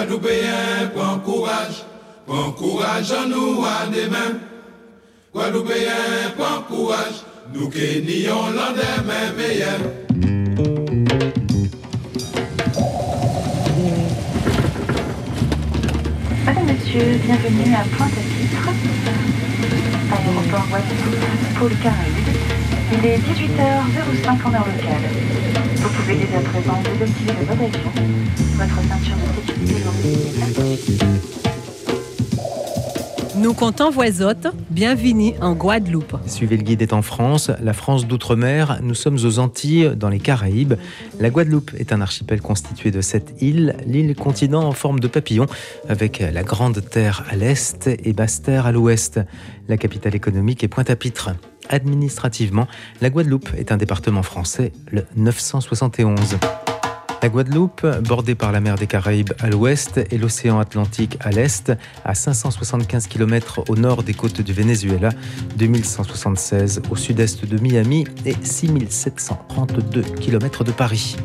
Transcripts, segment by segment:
Guadeloupéen, prends courage, prends courage en nous à demain. Guadeloupéen, prends courage, nous qui nions l'endemain meilleur. Madame, Monsieur, bienvenue à Pointe-à-Pitre, aéroport Guadeloupe, pôle Caraïbes. Il est 18h05 en heure locale. Vous pouvez dès à présent désactiver le mode avion. Votre ceinture de sécurité est Nous comptons voisotte, bienvenue en Guadeloupe. Suivez le guide est en France, la France d'outre-mer, nous sommes aux Antilles, dans les Caraïbes. La Guadeloupe est un archipel constitué de sept îles, l'île continent en forme de papillon, avec la Grande Terre à l'est et Basse-Terre à l'ouest. La capitale économique est Pointe-à-Pitre. Administrativement, la Guadeloupe est un département français, le 971. La Guadeloupe, bordée par la mer des Caraïbes à l'ouest et l'océan Atlantique à l'est, à 575 km au nord des côtes du Venezuela, 2176 au sud-est de Miami et 6732 km de Paris.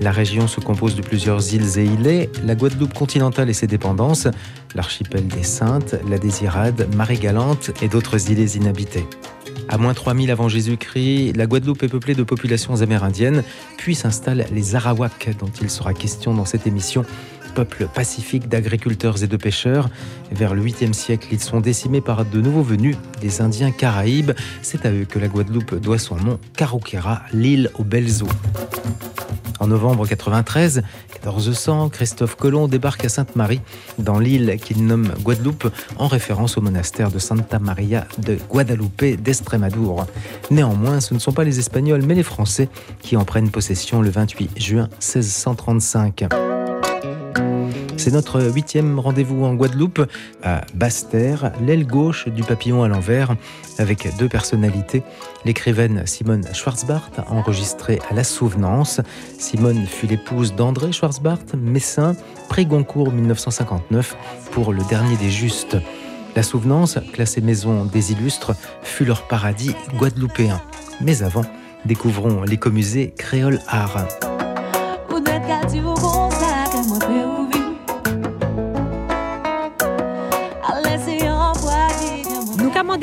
La région se compose de plusieurs îles et îlets, la Guadeloupe continentale et ses dépendances, l'archipel des Saintes, la Désirade, Marie-Galante et d'autres îles inhabitées. À moins 3000 avant Jésus-Christ, la Guadeloupe est peuplée de populations amérindiennes, puis s'installent les Arawaks, dont il sera question dans cette émission. Peuple pacifique d'agriculteurs et de pêcheurs. Vers le 8e siècle, ils sont décimés par de nouveaux venus, les Indiens Caraïbes. C'est à eux que la Guadeloupe doit son nom, Carouquera, l'île aux belles eaux. En novembre 93, 1400, Christophe Colomb débarque à Sainte-Marie, dans l'île qu'il nomme Guadeloupe, en référence au monastère de Santa Maria de Guadalupe d'Estrémadour. Néanmoins, ce ne sont pas les Espagnols, mais les Français qui en prennent possession le 28 juin 1635. C'est notre huitième rendez-vous en Guadeloupe, à Basse-Terre, l'aile gauche du papillon à l'envers, avec deux personnalités. L'écrivaine Simone Schwarzbart, enregistrée à La Souvenance. Simone fut l'épouse d'André Schwarzbart, messin, prix Goncourt 1959 pour Le Dernier des Justes. La Souvenance, classée maison des illustres, fut leur paradis guadeloupéen. Mais avant, découvrons l'écomusée Créole Art.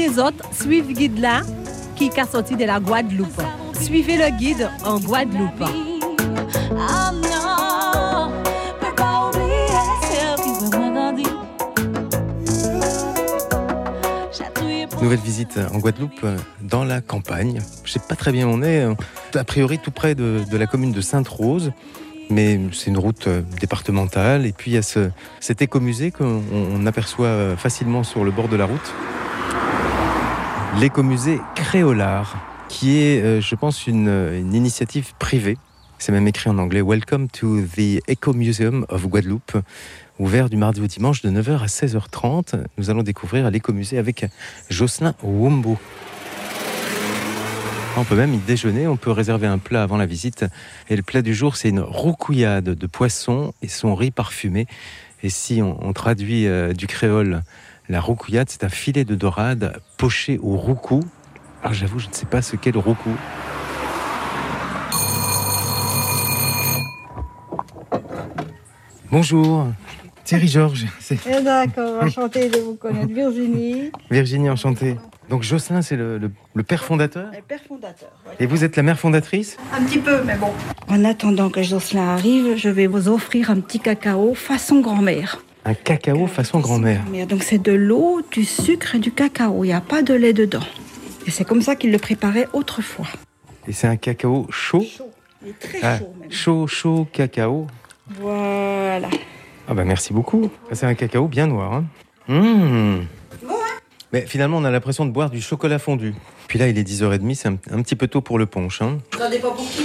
Autres, suivez guide là, qui est sorti de la Guadeloupe. Suivez le guide en Guadeloupe. Nouvelle visite en Guadeloupe, dans la campagne. Je sais pas très bien où on est. A priori, tout près de, la commune de Sainte-Rose. Mais c'est une route euh, départementale. Et puis, il y a ce, cet écomusée qu'on on aperçoit euh, facilement sur le bord de la route. L'écomusée Créolard, qui est, euh, je pense, une, initiative privée. C'est même écrit en anglais Welcome to the Eco Museum of Guadeloupe, ouvert du mardi au dimanche de 9h à 16h30. Nous allons découvrir l'écomusée avec Jocelyn Wombo. On peut même y déjeuner, on peut réserver un plat avant la visite. Et le plat du jour, c'est une roucouillade de poisson et son riz parfumé. Et si on, on traduit euh, du créole, la roucouillade, c'est un filet de dorade poché au roucou. Alors j'avoue, je ne sais pas ce qu'est le roucou. Bonjour, Thierry Georges, c'est Eh d'accord, enchantée de vous connaître. Virginie, Virginie enchantée. Donc Jocelyn, c'est le, le- le père fondateur le père fondateur. Et vous êtes la mère fondatrice Un petit peu, mais bon. En attendant que Jocelyn arrive, je vais vous offrir un petit cacao façon grand-mère. Un cacao façon grand-mère. Donc c'est de l'eau, du sucre et du cacao. Il n'y a pas de lait dedans. Et c'est comme ça qu'il le préparait autrefois. Et c'est un cacao chaud Chaud. Il est très Ah, chaud même. chaud, chaud cacao. Voilà. Ah bah merci beaucoup. C'est un cacao bien noir. Hein. Mmh. Mais finalement, on a l'impression de boire du chocolat fondu. Puis là, il est 10h30, c'est un, un petit peu tôt pour le punch. Hein. Vous n'en pas pour qui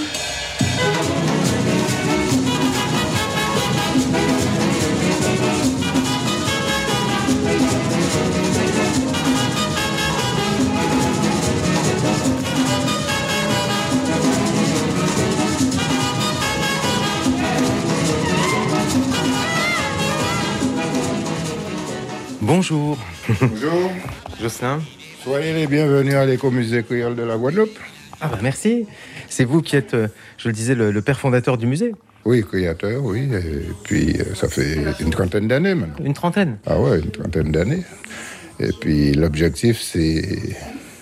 Bonjour, Bonjour, Jocelyn. soyez les bienvenus à l'écomusée créole de la Guadeloupe. Ah bah merci. C'est vous qui êtes, euh, je le disais, le, le père fondateur du musée. Oui, créateur, oui. Et puis, euh, ça fait une trentaine d'années maintenant. Une trentaine. Ah ouais, une trentaine d'années. Et puis, l'objectif, c'est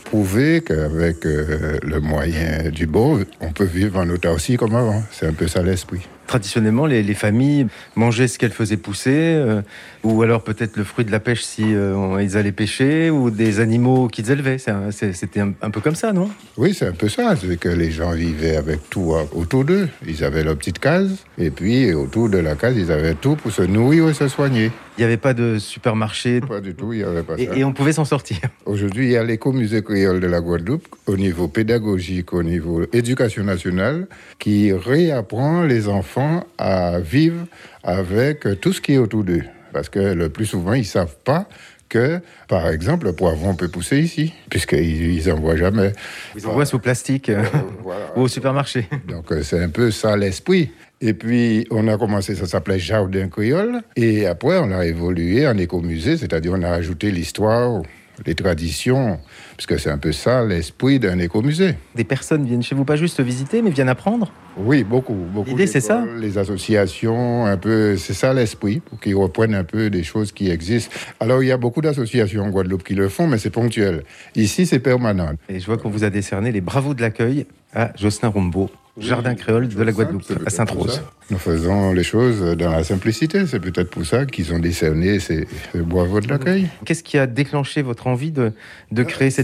prouver qu'avec euh, le moyen du beau, on peut vivre en autarcie comme avant. C'est un peu ça l'esprit. Traditionnellement, les, les familles mangeaient ce qu'elles faisaient pousser, euh, ou alors peut-être le fruit de la pêche si euh, ils allaient pêcher, ou des animaux qu'ils élevaient. C'était un, un peu comme ça, non? Oui, c'est un peu ça. C'est que les gens vivaient avec tout euh, autour d'eux. Ils avaient leur petite case. Et puis, autour de la case, ils avaient tout pour se nourrir et se soigner. Il n'y avait pas de supermarché, Pas du tout, il n'y avait pas et, ça. et on pouvait s'en sortir. Aujourd'hui, il y a l'écomusée créole de la Guadeloupe, au niveau pédagogique, au niveau éducation nationale, qui réapprend les enfants à vivre avec tout ce qui est autour d'eux. Parce que le plus souvent, ils ne savent pas que, par exemple, le poivron peut pousser ici, puisqu'ils n'en voient jamais. Ils envoient sous plastique euh, Voilà. ou au supermarché. Donc euh, c'est un peu ça l'esprit. Et puis on a commencé, ça s'appelait Jardin Créole. Et après on a évolué en écomusée, c'est-à-dire on a ajouté l'histoire, les traditions, puisque c'est un peu ça l'esprit d'un écomusée. Des personnes viennent chez vous pas juste visiter, mais viennent apprendre? Oui, beaucoup. beaucoup L'idée, c'est ça? Les associations, un peu, c'est ça l'esprit, pour qu'ils reprennent un peu des choses qui existent. Alors il y a beaucoup d'associations en Guadeloupe qui le font, mais c'est ponctuel. Ici c'est permanent. Et je vois qu'on vous a décerné les bravos de l'accueil à Jocelyn Rombaud, jardin créole de la Guadeloupe, à Sainte-Rose. Nous faisons les choses dans la simplicité. C'est peut-être pour ça qu'ils ont décerné ces, ces bravo de l'accueil. Qu'est-ce qui a déclenché votre envie de, de créer cet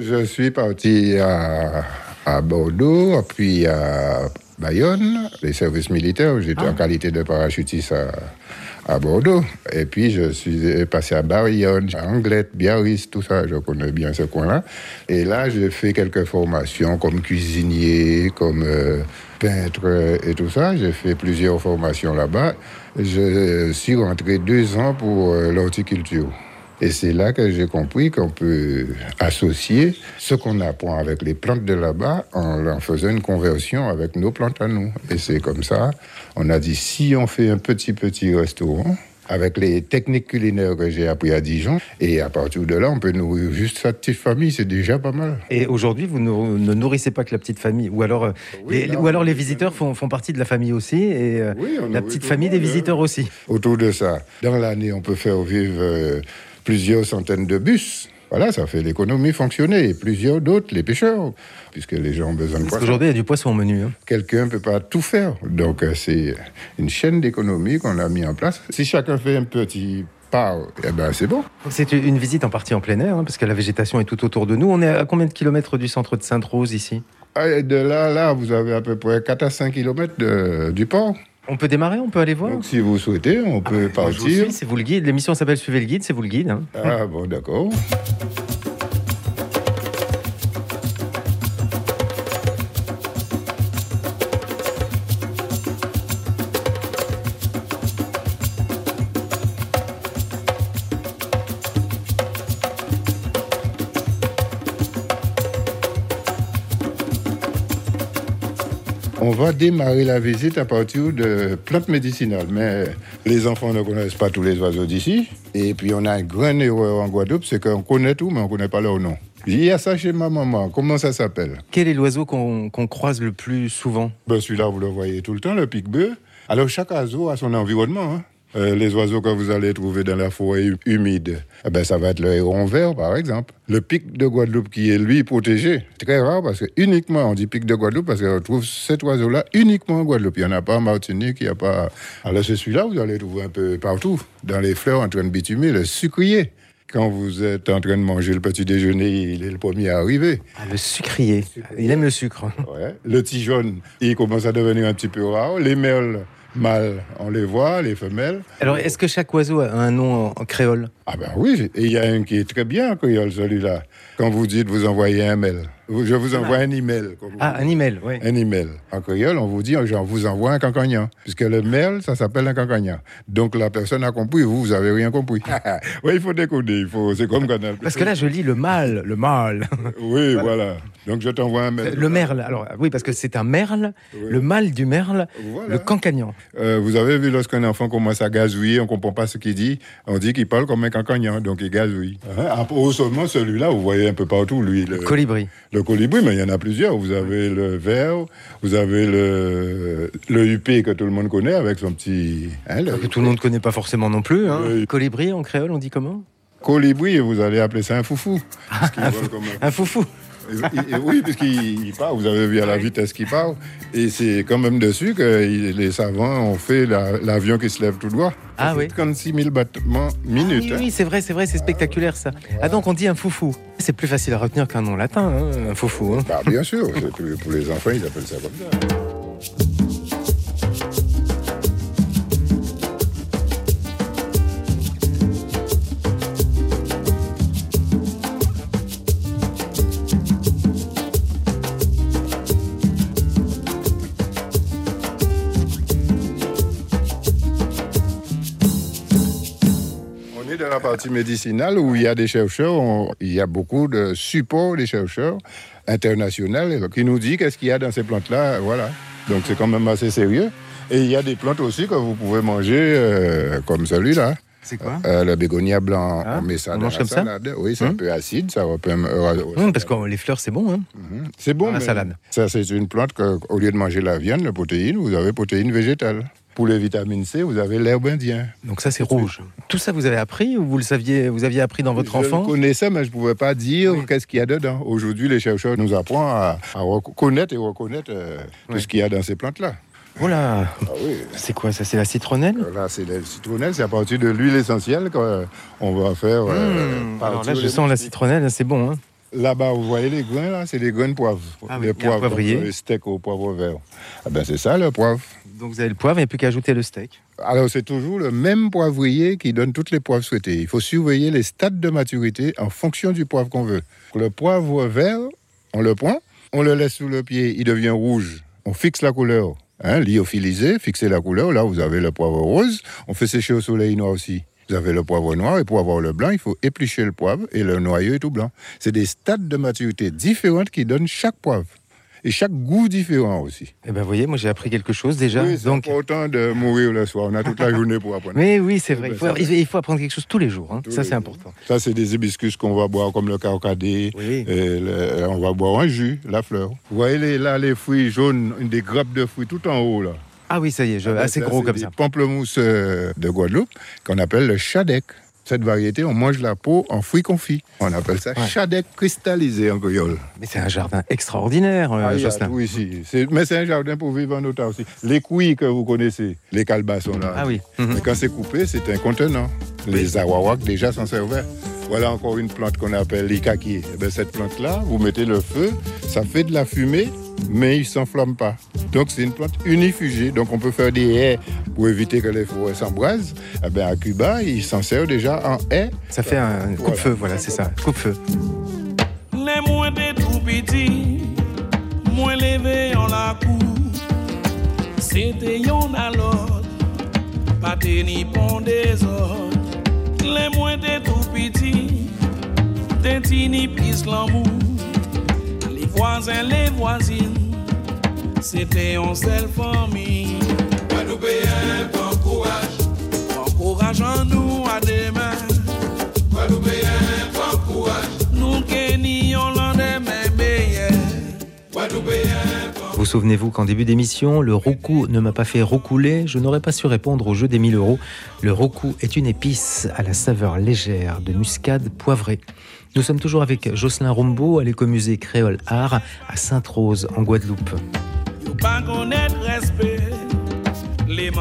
Je suis parti à, à Bordeaux, puis à Bayonne, les services militaires. J'étais Ah. en qualité de parachutiste à, à Bordeaux. Et puis, je suis passé à Bayonne, à Anglette, Biarritz, tout ça. Je connais bien ce coin-là. Et là, j'ai fait quelques formations comme cuisinier, comme euh, peintre et tout ça. J'ai fait plusieurs formations là-bas. Je suis rentré deux ans pour euh, l'horticulture. Et c'est là que j'ai compris qu'on peut associer ce qu'on apprend avec les plantes de là-bas en en faisant une conversion avec nos plantes à nous. Et c'est comme ça, on a dit, si on fait un petit, petit restaurant, avec les techniques culinaires que j'ai appris à Dijon, et à partir de là, on peut nourrir juste sa petite famille, c'est déjà pas mal. Et aujourd'hui, vous ne, nourrissez pas que la petite famille, ou alors, euh, Oui, les, là, ou alors les visiteurs font, font partie de la famille aussi, et euh, Oui, la petite famille des monde, hein. visiteurs aussi. Autour de ça, dans l'année, on peut faire vivre euh, plusieurs centaines de bus. Voilà, ça fait l'économie fonctionner. Et plusieurs d'autres, les pêcheurs, puisque les gens ont besoin de Parce poissons. qu'aujourd'hui, il y a du poisson au menu. hein. Quelqu'un ne peut pas tout faire. Donc, euh, c'est une chaîne d'économie qu'on a mis en place. Si chacun fait un petit pas, eh ben, c'est bon. C'est une visite en partie en plein air, hein, parce que la végétation est tout autour de nous. On est à combien de kilomètres du centre de Sainte-Rose ici? Ah, et de là, là, vous avez à peu près 4 à 5 kilomètres de- du port. On peut démarrer, on peut aller voir Donc, si vous souhaitez, on Ah, peut vous partir. c'est vous le guide. L'émission s'appelle Suivez le guide, c'est vous le guide. hein. Ah, bon, d'accord. On va démarrer la visite à partir de plantes médicinales. Mais les enfants ne connaissent pas tous les oiseaux d'ici. Et puis on a une grande erreur en Guadeloupe, c'est qu'on connaît tout, mais on ne connaît pas leur nom. Il y a ça chez ma maman. Comment ça s'appelle? Quel est l'oiseau qu'on croise le plus souvent? Ben, Celui-là, vous le voyez tout le temps, le pic-bœuf. Alors chaque oiseau a son environnement. hein. Euh, les oiseaux que vous allez trouver dans la forêt hu- humide, eh ben, ça va être le héron vert, par exemple. Le pic de Guadeloupe qui est, lui, protégé. Très rare parce que uniquement, on dit pic de Guadeloupe parce qu'on trouve cet oiseau-là uniquement en Guadeloupe. Il n'y en a pas en Martinique, il n'y a pas... Alors c'est celui-là, vous allez le trouver un peu partout. Dans les fleurs en train de bitumer, le sucrier. Quand vous êtes en train de manger le petit déjeuner, il est le premier à arriver. Ah, Le sucrier. Il aime le sucre. Ouais. Le petit jaune, il commence à devenir un petit peu rare. Les merles mâles, on les voit, les femelles. Alors, est-ce que chaque oiseau a un nom en, créole? Ah ben oui, et il y a un qui est très bien en créole, celui-là. Quand vous dites vous envoyez un mail, je vous envoie un email. comme Ah, un email, oui. un email. En créole, on vous dit, je vous envoie un cancagnan. Puisque le mail, ça s'appelle un cancagnan. Donc la personne a compris, vous, vous avez rien compris. oui, il faut décoder, il faut, c'est comme Canal. Parce que là, je lis le mâle, le mâle. Oui, voilà. Donc je t'envoie un mail. Le merle. Alors, oui, parce que c'est un merle, le mâle du merle, Voilà. le cancagnan. Euh, vous avez vu lorsqu'un enfant commence à gazouiller, on ne comprend pas ce qu'il dit, on dit qu'il parle comme un cancagnan, donc il gazouille. Hein, Après, au seulement celui-là, vous voyez un peu partout, lui. Le, Colibri. Le colibri, mais il y en a plusieurs. Vous avez le vert, vous avez le, le huppé que tout le monde connaît avec son petit. hein, le Que tout le monde ne connaît pas forcément non plus. Hein. Colibri en créole, on dit comment? Colibri, vous allez appeler ça un foufou. Un foufou. Et- et- oui, puisqu'il il part, vous avez vu à la vitesse qu'il part. Et c'est quand même dessus que les savants ont fait la- l'avion qui se lève tout droit. Ah Ça oui. 36 000 battements minutes. oui, hein. oui, c'est vrai, c'est vrai, c'est spectaculaire ça. Ah donc on dit un foufou. C'est plus facile à retenir qu'un nom latin, hein, un foufou. hein. Bah, bien sûr, pour les enfants, ils appellent ça comme ça. La partie médicinale où il y a des chercheurs, on- il y a beaucoup de supports des chercheurs internationaux qui nous disent qu'est-ce qu'il y a dans ces plantes-là. Voilà. Donc c'est quand même assez sérieux. Et il y a des plantes aussi que vous pouvez manger euh, comme celui-là. C'est quoi? Euh, le bégonia blanc, Ah, on met ça on dans mange la comme ça? Oui, c'est un Hum? peu acide, ça va peut- euh, Hum, Parce que les fleurs c'est bon. Hein. Mhm. C'est bon, Dans la salade. ça c'est une plante que, au lieu de manger la viande, la protéine, vous avez protéine végétale. Pour les vitamines C, vous avez l'herbe indienne. Donc ça c'est rouge. Tout ça vous avez appris ou vous le saviez, vous aviez appris dans votre je enfant le connaissais, mais je ne pouvais pas dire Oui. qu'est-ce qu'il y a dedans. Aujourd'hui, les chercheurs nous apprennent à, à reconnaître et reconnaître euh, tout ce qu'il y a dans ces plantes-là. Oh là, Ah oui. c'est quoi ça? C'est la citronnelle? Là, c'est le citronnelle, c'est à partir de l'huile essentielle qu'on va faire. euh, Alors là je sens la citronnelle, c'est bon. Hein. Là-bas, vous voyez les grains, là, c'est des grains de poivre. Ah oui, les poivres, poivrier. comme les steaks au poivre vert. Ah ben, c'est ça, le poivre. Donc vous avez le poivre, il n'y a plus qu'à ajouter le steak. Alors, c'est toujours le même poivrier qui donne toutes les poivres souhaitées. Il faut surveiller les stades de maturité en fonction du poivre qu'on veut. Le poivre vert, on le prend, on le laisse sous le pied, il devient rouge. On fixe la couleur. Hein, lyophilisé, fixer la couleur. Là, vous avez le poivre rose. On fait sécher au soleil noir aussi. Vous avez le poivre noir et pour avoir le blanc, il faut éplucher le poivre et le noyau est tout blanc. C'est des stades de maturité différentes qui donnent chaque poivre. Et chaque goût différent aussi. Eh ben vous voyez, moi j'ai appris quelque chose déjà. Oui, c'est Donc, important de mourir le soir. On a toute la journée pour apprendre. mais oui, c'est vrai. ben, Il faut, il apprendre quelque chose tous les jours. hein. Tous Ça les c'est jours. important. Ça, c'est des hibiscus qu'on va boire comme le carcadé. Oui. Et le- on va boire un jus, la fleur. Vous voyez les- là les fruits jaunes, des grappes de fruits tout en haut là. Ah oui, ça y est, je, Ah ben, assez ça, gros comme des ça. Pamplemousses euh, de Guadeloupe qu'on appelle le chadec. Cette variété, on mange la peau en fruits confits. On appelle ça Ouais. chadec cristallisé en créole. Mais c'est un jardin extraordinaire, euh, Ah, Jocelyn. ici. C'est- Mais c'est un jardin pour vivre en autarcie aussi. Les couilles que vous connaissez, les calbassons là. Ah oui. Mhm. Quand c'est coupé, c'est un contenant. Les awawaks déjà s'en servaient. Voilà encore une plante qu'on appelle l'ikaki. Eh ben, cette plante-là, vous mettez le feu, ça fait de la fumée, mais il ne s'enflamme pas. Donc c'est une plante unifugée. Donc on peut faire des haies pour éviter que les forêts s'embrasent. Eh ben, à Cuba, ils s'en servent déjà en haie. Ça fait un coupe-feu, voilà, c'est ça. Coupe-feu. Les moins des tout petits, moins levé en la cour. C'était yon à l'autre, pas de ni pon des autres. Les moins des tout petits, des tini pis l'amour. Les voisins, les voisines, c'était en seule famille. Guadeloupéen, bon courage. Encourageons nous à demain, Guadeloupéen, bon courage. nous qui nions lendemain meilleur. Guadeloupéen, bon Vous souvenez-vous qu'en début d'émission, le roucou ne m'a pas fait roucouler? Je n'aurais pas su répondre au jeu des 1000 euros. Le roucou est une épice à la saveur légère de muscade poivrée. Nous sommes toujours avec Jocelyn Rombaud à l'écomusée Créole Art à Sainte-Rose en Guadeloupe.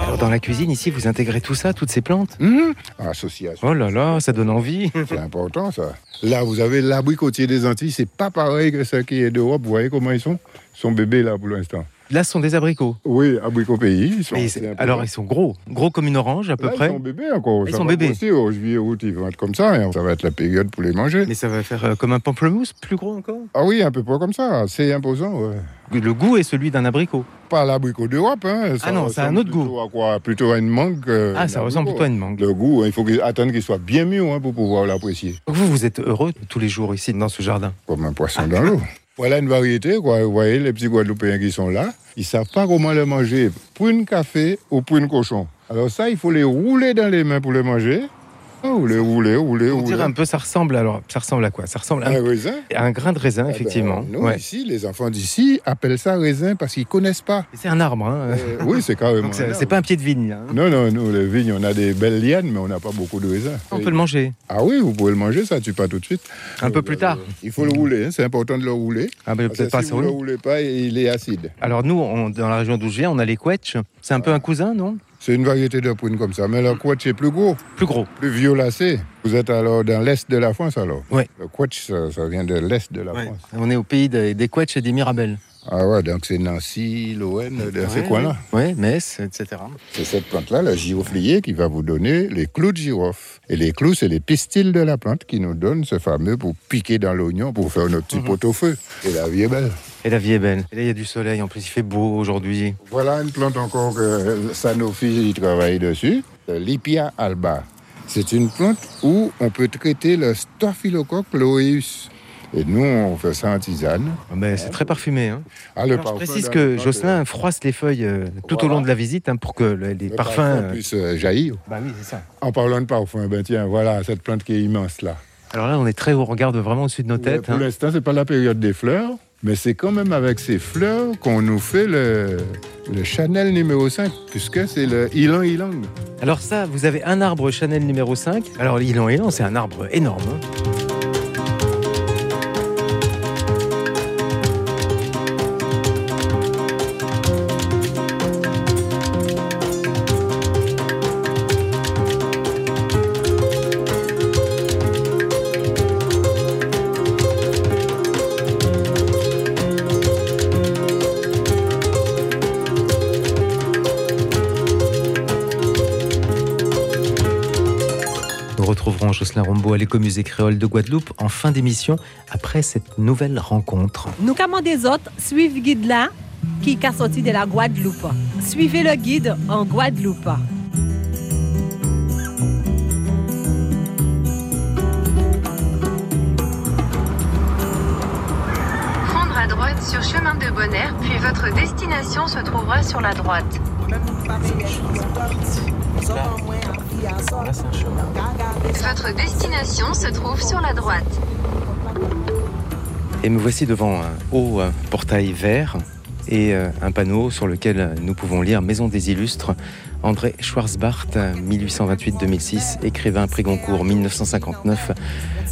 Alors dans la cuisine ici, vous intégrez tout ça, toutes ces plantes Hum, Association. Oh là là, ça donne envie. C'est important ça. Là, vous avez l'abricotier des Antilles, c'est pas pareil que ce qui est d'Europe. Vous voyez comment ils sont? Ils sont bébés là pour l'instant. Là, ce sont des abricots. Oui, abricots pays. Ils sont, peu- alors ils sont gros, gros comme une orange à peu Là, près. Ils sont bébés encore. Ils Ça sont bébés. grossir au juillet, août, ils vont être comme ça. et ça va être la période pour les manger. Mais ça va faire euh, comme un pamplemousse, plus gros encore? Ah oui, un peu pas comme ça. C'est imposant. ouais. Le goût est celui d'un abricot. Pas l'abricot d'Europe. Hein. Ah non, c'est un autre plutôt À quoi? Plutôt à une mangue. Ah, ça ressemble plutôt à une mangue. Le goût, hein, il faut qu'il- attendre qu'il soit bien mûr hein, pour pouvoir l'apprécier. Vous, vous êtes heureux tous les jours ici dans ce jardin? Comme un poisson dans l'eau. Voilà une variété. Vous voyez, les petits Guadeloupéens qui sont là, ils savent pas comment le manger, pour une café ou pour une cochon. Alors ça, il faut les rouler dans les mains pour le manger. Ah, roulez, roulez, On roulez. dirait un peu, ça ressemble alors, ça ressemble à quoi? Ça ressemble à Un un, raisin? À un grain de raisin, Ah ben, effectivement. nous, Ouais. ici, les enfants d'ici appellent ça raisin parce qu'ils connaissent pas. C'est un arbre, hein. Euh, oui, c'est carrément. Donc c'est pas un pied de vigne. là, hein. Non, non, nous, les vignes, on a des belles lianes, mais on n'a pas beaucoup de raisins. On peut le manger. Ah oui, vous pouvez le manger, ça tue pas tout de suite. Un peu plus tard. Il faut le rouler, hein, c'est important de le rouler. Ah, Parce peut-être pas si vous ne le roulez pas, il est acide. Alors nous, on- dans la région d'où je viens, on a les quetch. C'est un peu un cousin, non? C'est une variété de prune comme ça, mais le quetch est plus gros, Plus gros. plus violacé. Vous êtes alors dans l'est de la France alors Ouais. Le quetch, ça, ça vient de l'est de la Ouais. France. On est au pays des, des et des mirabelles. Ah ouais, donc c'est Nancy, dans ces Ouais, coins-là. Ouais, Metz, etc. C'est cette plante-là, le giroflier, qui va vous donner les clous de girofle. Et les clous, c'est les pistils de la plante qui nous donnent ce fameux pour piquer dans l'oignon, pour faire nos petits Mhm. pot-au-feu. Et la vie est belle. Et la vie est belle. Et là, il y a du soleil. En plus, il fait beau aujourd'hui. Voilà une plante encore que Sanofi travaille dessus, le Lipia alba. C'est une plante où on peut traiter le Staphylocoque aureus. Et nous, on fait ça en tisane. Mais c'est très parfumé. hein. Ah, le Alors, je parfum précise que Jocelyn froisse les feuilles euh, tout au long de la visite hein, pour que le- les le parfums. parfum euh, puisse euh, jaillir. Bah oui, c'est ça. En parlant de parfum, ben tiens, voilà cette plante qui est immense là. Alors là, on est très haut, on regarde vraiment au-dessus de nos Mais têtes. Pour hein. l'instant, c'est pas la période des fleurs, mais c'est quand même avec ces fleurs qu'on nous fait le, le Chanel numéro 5, puisque c'est le Ilan Ilang. Alors ça, vous avez un arbre Chanel numéro 5. Alors l'îlon élan, c'est un arbre énorme. hein. Jocelyn Rombaud à l'écomusée créole de Guadeloupe en fin d'émission après cette nouvelle rencontre. Nous commandons des autres, suivez guide là, qui est sorti de la Guadeloupe. Suivez le guide en Guadeloupe. Prendre à droite sur chemin de Bonheur, puis votre destination se trouvera sur la droite. Votre destination se trouve sur la droite. Et me voici devant un haut portail vert et euh, un panneau sur lequel nous pouvons lire Maison des Illustres. André Schwarzbart, 1828-2006, écrivain prix Goncourt 1959,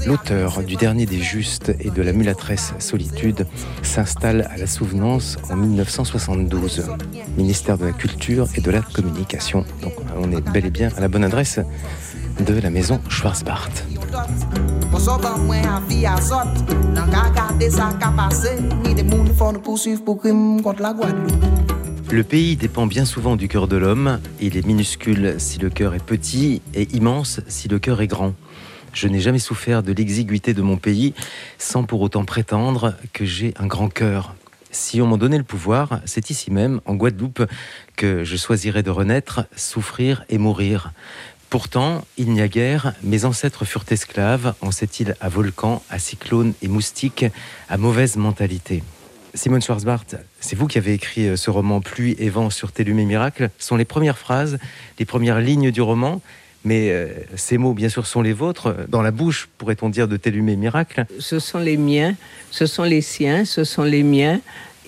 l'auteur du Dernier des Justes et de la Mulâtresse Solitude, s'installe à la Souvenance en 1972. Ministère de la Culture et de la Communication. Donc on est bel et bien à la bonne adresse de la maison Schwarzbart. Le pays dépend bien souvent du cœur de l'homme. Il est minuscule si le cœur est petit et immense si le cœur est grand. Je n'ai jamais souffert de l'exiguïté de mon pays sans pour autant prétendre que j'ai un grand cœur. Si on m'en donnait le pouvoir, c'est ici même, en Guadeloupe, que je choisirais de renaître, souffrir et mourir. Pourtant, il n'y a guère, mes ancêtres furent esclaves en cette île à volcans, à cyclones et moustiques, à mauvaise mentalité. Simone Schwarzbart, c'est vous qui avez écrit euh, ce roman Pluie et vent sur Télum Miracle. Ce sont les premières phrases, les premières lignes du roman. Mais euh, ces mots, bien sûr, sont les vôtres. Dans la bouche, pourrait-on dire, de Télum Miracle. Ce sont les miens, ce sont les siens, ce sont les miens.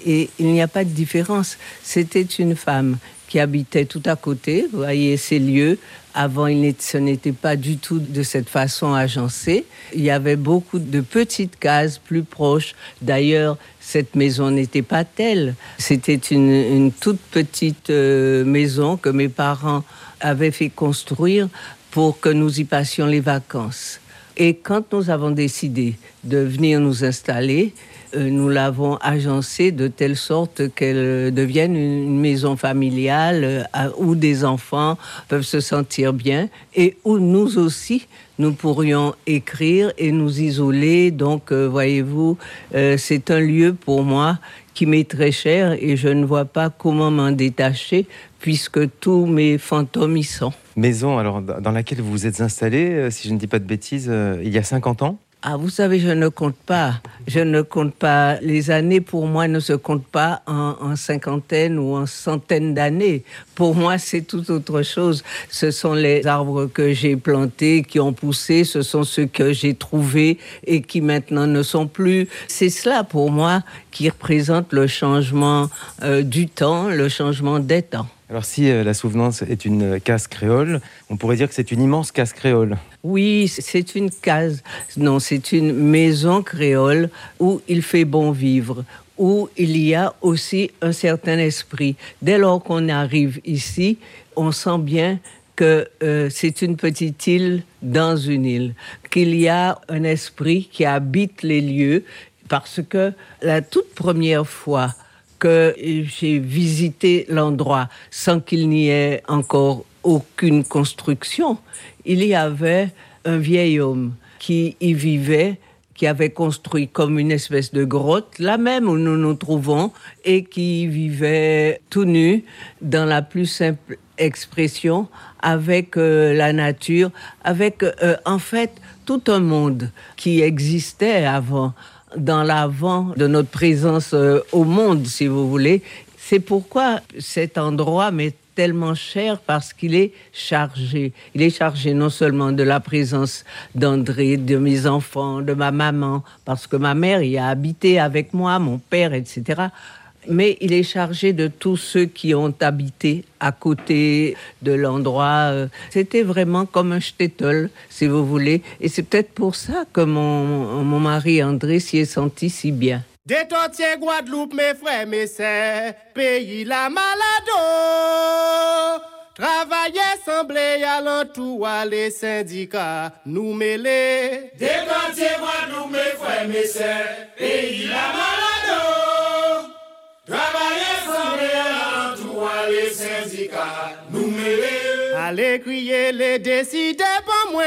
Et il n'y a pas de différence. C'était une femme qui habitait tout à côté. Vous voyez ces lieux. Avant, ce n'était pas du tout de cette façon agencé. Il y avait beaucoup de petites cases plus proches. D'ailleurs, cette maison n'était pas telle. C'était une, une toute petite euh, maison que mes parents avaient fait construire pour que nous y passions les vacances. Et quand nous avons décidé de venir nous installer, nous l'avons agencée de telle sorte qu'elle euh, devienne une maison familiale euh, où des enfants peuvent se sentir bien et où nous aussi, nous pourrions écrire et nous isoler. Donc, euh, voyez-vous, euh, c'est un lieu pour moi qui m'est très cher et je ne vois pas comment m'en détacher puisque tous mes fantômes y sont. Maison alors, dans laquelle vous vous êtes installé, euh, si je ne dis pas de bêtises, euh, il y a 50 ans? Ah, vous savez, je ne compte pas. Je ne compte pas. Les années, pour moi, ne se comptent pas en, en cinquantaine ou en centaines d'années. Pour moi, c'est tout autre chose. Ce sont les arbres que j'ai plantés, qui ont poussé. Ce sont ceux que j'ai trouvés et qui maintenant ne sont plus. C'est cela, pour moi, qui représente le changement euh, du temps, le changement des temps. Alors si euh, la souvenance est une case créole, on pourrait dire que c'est une immense case créole. Oui, c'est une case. Non, c'est une maison créole où il fait bon vivre, où il y a aussi un certain esprit. Dès lors qu'on arrive ici, on sent bien que euh, c'est une petite île dans une île, qu'il y a un esprit qui habite les lieux, parce que la toute première fois que j'ai visité l'endroit sans qu'il n'y ait encore aucune construction, il y avait un vieil homme qui y vivait, qui avait construit comme une espèce de grotte, là même où nous nous trouvons, et qui vivait tout nu dans la plus simple expression avec euh, la nature, avec euh, en fait tout un monde qui existait avant dans l'avant de notre présence euh, au monde, si vous voulez. C'est pourquoi cet endroit m'est tellement cher parce qu'il est chargé. Il est chargé non seulement de la présence d'André, de mes enfants, de ma maman, parce que ma mère y a habité avec moi, mon père, etc mais il est chargé de tous ceux qui ont habité à côté de l'endroit. C'était vraiment comme un shtetl, si vous voulez. Et c'est peut-être pour ça que mon, mon mari André s'y est senti si bien. Détortier Guadeloupe, mes frères, mes sœurs, pays la malado. Travailler semblé alentour à les syndicats, nous mêler. Détortier Guadeloupe, mes frères, mes sœurs, pays la malado. Allez crier les décideurs pour moi,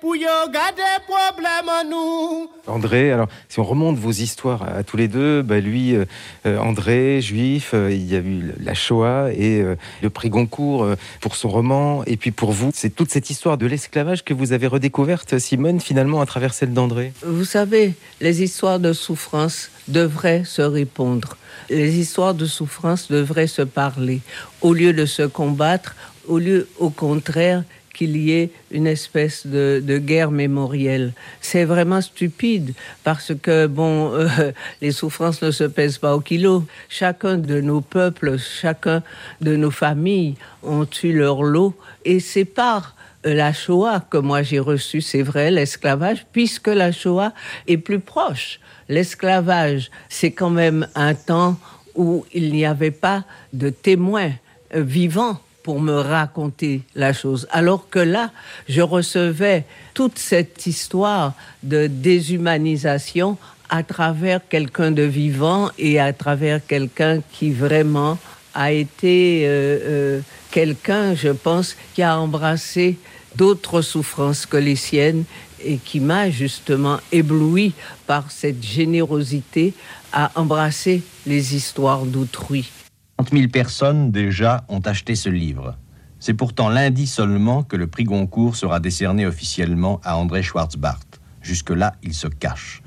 pour y garder problème en nous. André, alors si on remonte vos histoires à, tous les deux, bah, lui, euh, euh, André, juif, euh, il y a eu la Shoah et euh, le prix Goncourt euh, pour son roman. Et puis pour vous, c'est toute cette histoire de l'esclavage que vous avez redécouverte, Simone, finalement, à travers celle d'André. Vous savez, les histoires de souffrance devraient se répondre. Les histoires de souffrance devraient se parler. Au lieu de se combattre, au lieu, au contraire, qu'il y ait une espèce de, guerre mémorielle. C'est vraiment stupide parce que, bon, euh, les souffrances ne se pèsent pas au kilo. Chacun de nos peuples, chacun de nos familles ont eu leur lot et c'est par euh, la Shoah que moi j'ai reçu, c'est vrai, l'esclavage, puisque la Shoah est plus proche. L'esclavage, c'est quand même un temps où il n'y avait pas de témoins euh, vivants pour me raconter la chose. Alors que là, je recevais toute cette histoire de déshumanisation à travers quelqu'un de vivant et à travers quelqu'un qui vraiment a été euh, euh, quelqu'un, je pense, qui a embrassé d'autres souffrances que les siennes et qui m'a justement ébloui par cette générosité à embrasser les histoires d'autrui. 30 000 personnes déjà ont acheté ce livre. C'est pourtant lundi seulement que le prix Goncourt sera décerné officiellement à André Schwarzbart. Jusque-là, il se cache.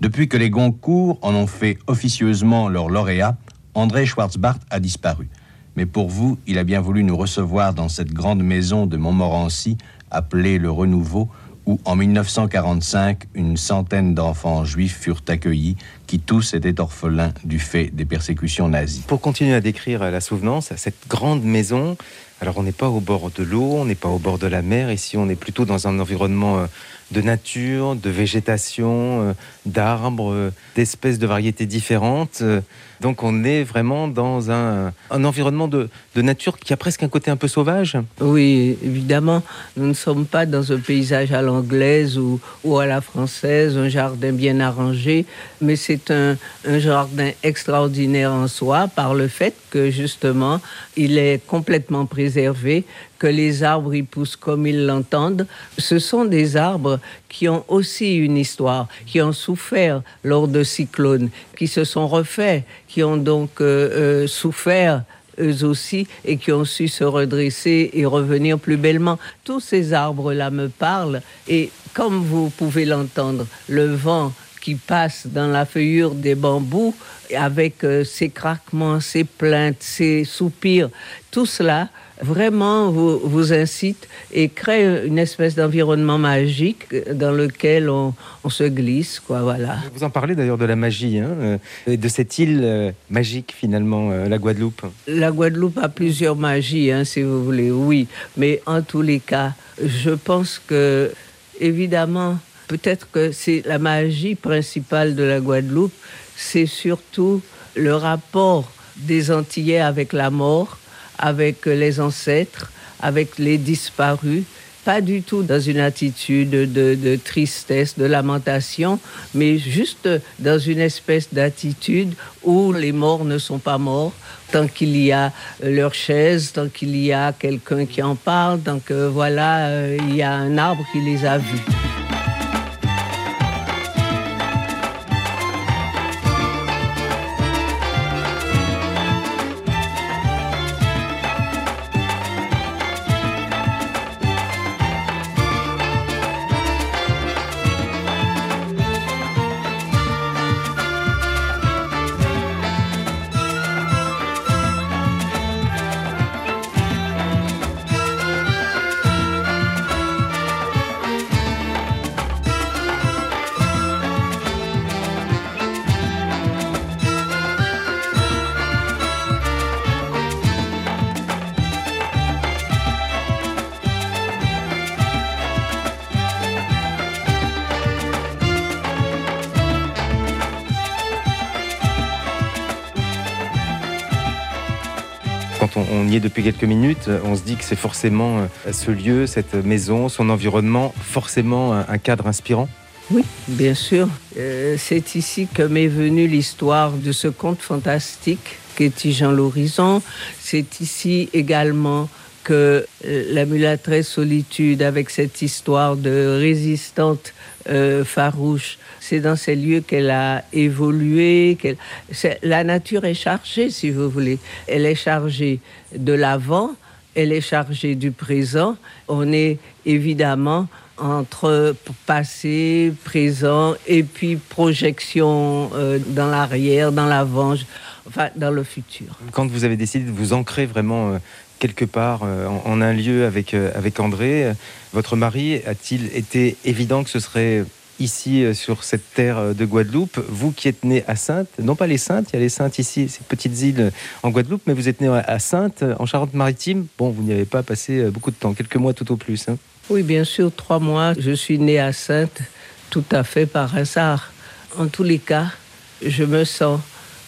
Depuis que les Goncourt en ont fait officieusement leur lauréat, André Schwarzbart a disparu. Mais pour vous, il a bien voulu nous recevoir dans cette grande maison de Montmorency, appelée le Renouveau, où en 1945, une centaine d'enfants juifs furent accueillis, qui tous étaient orphelins du fait des persécutions nazies. Pour continuer à décrire la souvenance, cette grande maison, alors on n'est pas au bord de l'eau, on n'est pas au bord de la mer, ici on est plutôt dans un environnement euh, de nature, de végétation, euh, d'arbres, euh, d'espèces de variétés différentes. Euh, Donc on est vraiment dans un, un environnement de, de nature qui a presque un côté un peu sauvage. Oui, évidemment, nous ne sommes pas dans un paysage à l'anglaise ou, ou à la française, un jardin bien arrangé, mais c'est un, un jardin extraordinaire en soi par le fait que justement, il est complètement préservé, que les arbres y poussent comme ils l'entendent. Ce sont des arbres qui ont aussi une histoire, qui ont souffert lors de cyclones, qui se sont refaits, qui ont donc euh, euh, souffert eux aussi, et qui ont su se redresser et revenir plus bellement. Tous ces arbres-là me parlent, et comme vous pouvez l'entendre, le vent qui passe dans la feuillure des bambous avec euh, ses craquements, ses plaintes, ses soupirs, tout cela vraiment vous, vous incite et crée une espèce d'environnement magique dans lequel on, on, se glisse. Quoi, voilà. Vous en parlez d'ailleurs de la magie, hein, euh, de cette île euh, magique finalement, la Guadeloupe. La Guadeloupe a plusieurs magies, hein, si vous voulez, oui. Mais en tous les cas, je pense que, évidemment, Peut-être que c'est la magie principale de la Guadeloupe, c'est surtout le rapport des Antillais avec la mort, avec les ancêtres, avec les disparus, pas du tout dans une attitude de, tristesse, de lamentation, mais juste dans une espèce d'attitude où les morts ne sont pas morts, tant qu'il y a leur chaise, tant qu'il y a quelqu'un qui en parle, tant que voilà, euh, il y a un arbre qui les a vus. Depuis quelques minutes, on se dit que c'est forcément euh, ce lieu, cette maison, son environnement, forcément un cadre inspirant. Oui, bien sûr. Euh, c'est ici que m'est venue l'histoire de ce conte fantastique qu'est Jean l'horizon. C'est ici également que euh, la mulâtresse solitude, avec cette histoire de résistante farouche, c'est dans ces lieux qu'elle a évolué. la nature est chargée, si vous voulez. Elle est chargée de l'avant, elle est chargée du présent. On est évidemment entre passé, présent et puis projection euh, dans l'arrière, dans l'avant, enfin dans le futur. Quand vous avez décidé de vous ancrer vraiment euh, quelque part euh, en, un lieu avec, avec André, votre mari a-t-il été évident que ce serait ici euh, sur cette terre euh, de Guadeloupe? Vous qui êtes né à Sainte, non pas les Saintes, il y a les Saintes ici, ces petites îles euh, en Guadeloupe, mais vous êtes né à Sainte, en Charente-Maritime. Bon, vous n'y avez pas passé beaucoup de temps, quelques mois tout au plus. Hein. Oui, bien sûr, trois mois. Je suis né à Sainte tout à fait par hasard. En tous les cas, je me sens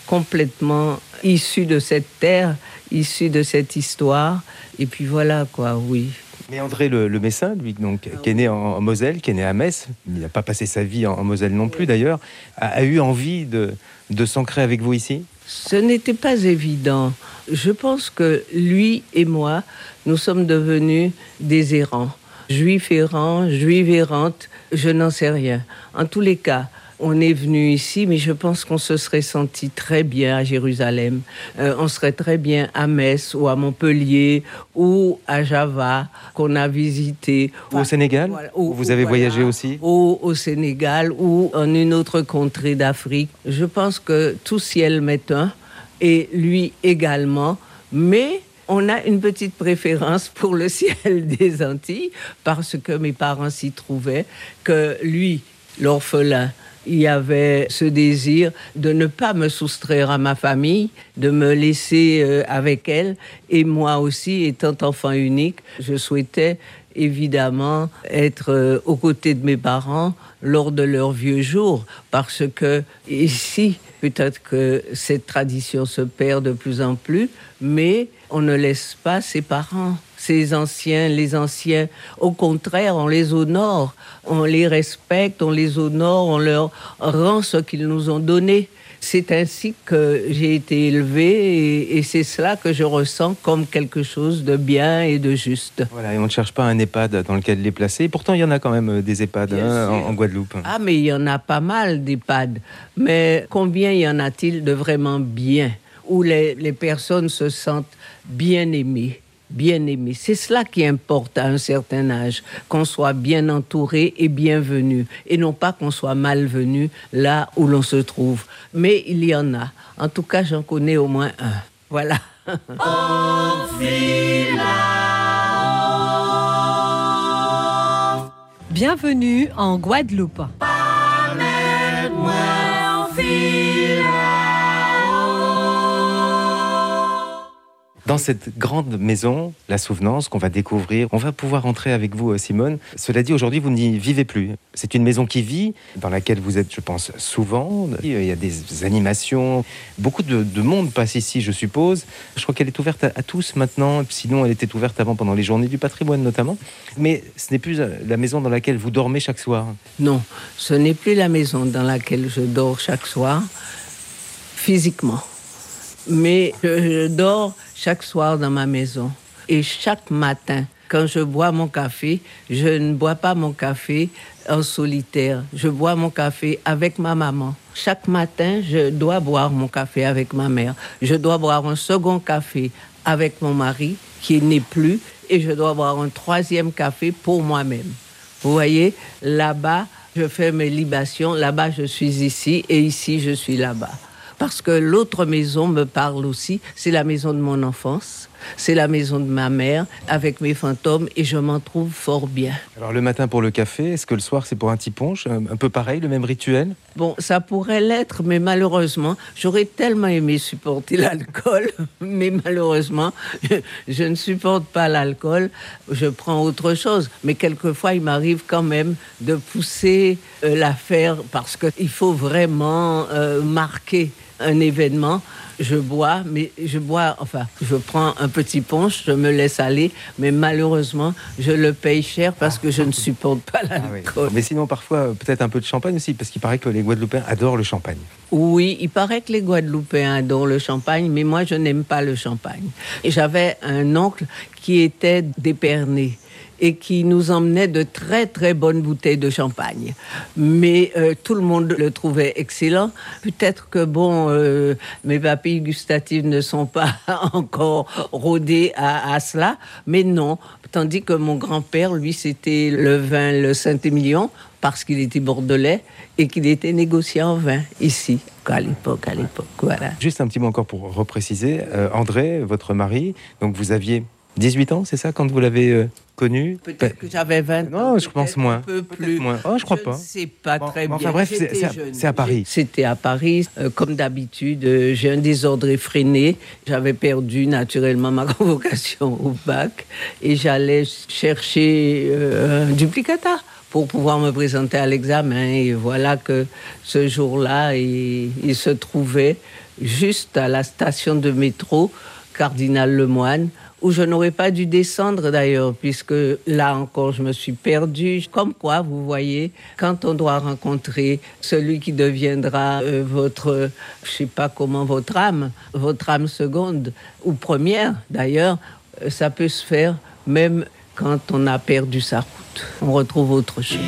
complètement issu de cette terre, issu de cette histoire. Et puis voilà, quoi, oui. Mais André le, Messin, lui, donc, qui est né en, Moselle, qui est né à Metz, il n'a pas passé sa vie en, Moselle non plus d'ailleurs, a, eu envie de, de s'ancrer avec vous ici? Ce n'était pas évident. Je pense que lui et moi, nous sommes devenus des errants. Juifs errants, juives errantes, je n'en sais rien. En tous les cas, on est venu ici, mais je pense qu'on se serait senti très bien à Jérusalem. Euh, on serait très bien à Metz ou à Montpellier ou à Java qu'on a visité. Ou au Sénégal où Vous avez voyagé aussi ou au Sénégal ou en une autre contrée d'Afrique. Je pense que tout ciel m'est un et lui également. Mais on a une petite préférence pour le ciel des Antilles parce que mes parents s'y trouvaient, que lui, l'orphelin, il y avait ce désir de ne pas me soustraire à ma famille, de me laisser euh, avec elle. Et moi aussi, étant enfant unique, je souhaitais évidemment être euh, aux côtés de mes parents lors de leurs vieux jours, parce que ici, peut-être que cette tradition se perd de plus en plus, mais on ne laisse pas ses parents ces anciens, les anciens. Au contraire, on les honore, on les respecte, on les honore, on leur rend ce qu'ils nous ont donné. C'est ainsi que j'ai été élevé et, c'est cela que je ressens comme quelque chose de bien et de juste. Voilà, et on ne cherche pas un EHPAD dans lequel les placer. Pourtant, il y en a quand même euh, des EHPAD hein, en, Guadeloupe. Ah, mais il y en a pas mal d'EHPAD. Mais combien y en a-t-il de vraiment bien où les, les personnes se sentent bien aimées? Bien aimées. C'est cela qui importe à un certain âge, qu'on soit bien entouré et bienvenu, et non pas qu'on soit malvenu là où l'on se trouve. Mais il y en a. En tout cas, j'en connais au moins un. Voilà. Bienvenue en Guadeloupe. Dans cette grande maison, la souvenance qu'on va découvrir, on va pouvoir entrer avec vous, euh, Simone. Cela dit, aujourd'hui, vous n'y vivez plus. C'est une maison qui vit, dans laquelle vous êtes, je pense, souvent. Il y a des animations. Beaucoup de, de monde passe ici, je suppose. Je crois qu'elle est ouverte à, à tous maintenant. Sinon, elle était ouverte avant pendant les journées du patrimoine, notamment. Mais ce n'est plus euh, la maison dans laquelle vous dormez chaque soir. Non, ce n'est plus la maison dans laquelle je dors chaque soir, physiquement. Mais je, dors chaque soir dans ma maison. Et chaque matin, quand je bois mon café, je ne bois pas mon café en solitaire. Je bois mon café avec ma maman. Chaque matin, je dois boire mon café avec ma mère. Je dois boire un second café avec mon mari, qui n'est plus, et je dois boire un troisième café pour moi-même. Vous voyez, là-bas, je fais mes libations, là-bas, je suis ici, et ici, je suis là-bas. Parce que l'autre maison me parle aussi, c'est la maison de mon enfance, c'est la maison de ma mère, avec mes fantômes, et je m'en trouve fort bien. Alors le matin pour le café, est-ce que le soir c'est pour un petit punch Un peu pareil, le même rituel? Bon, ça pourrait l'être, mais malheureusement, j'aurais tellement aimé supporter l'alcool, mais malheureusement, je ne supporte pas l'alcool, je prends autre chose. Mais quelquefois, il m'arrive quand même de pousser euh, l'affaire parce qu'il faut vraiment euh, marquer un événement. Je bois, mais je bois, enfin, je prends un petit punch, je me laisse aller, mais malheureusement, je le paye cher parce que je ne supporte pas l'alcool. Mais sinon, parfois, euh, peut-être un peu de champagne aussi, parce qu'il paraît que les Guadeloupéens adorent le champagne. Oui, il paraît que les Guadeloupéens adorent le champagne, mais moi, je n'aime pas le champagne. J'avais un oncle qui était d'Épernay et qui nous emmenait de très très bonnes bouteilles de champagne. Mais euh, tout le monde le trouvait excellent. Peut-être que bon, euh, mes papilles gustatives ne sont pas encore rodées à, cela, mais non. Tandis que mon grand-père, lui, c'était le vin, le Saint-Émilion, parce qu'il était bordelais et qu'il était négociant en vin ici, à l'époque, à l'époque, voilà. Juste un petit mot encore pour repréciser. Euh, André, votre mari, donc vous aviez 18 ans, c'est ça, quand vous l'avez euh, connu? Peut-être que j'avais 20 ans. Non, je pense moins. Un peu plus. moins. Oh, je crois pas. C'est pas très bien. Enfin bref, c'est- à- à Paris. C'était à Paris. Euh, comme d'habitude, euh, j'ai un désordre effréné. J'avais perdu naturellement ma convocation au bac et j'allais chercher euh, un duplicata pour pouvoir me présenter à l'examen. Et voilà que ce jour-là, il, il se trouvait juste à la station de métro Cardinal Lemoine, où je n'aurais pas dû descendre d'ailleurs, puisque là encore, je me suis perdue. Comme quoi, vous voyez, quand on doit rencontrer celui qui deviendra euh, votre, je sais pas comment, votre âme, votre âme seconde ou première d'ailleurs, euh, ça peut se faire même quand on a perdu sa route. On retrouve autre chose.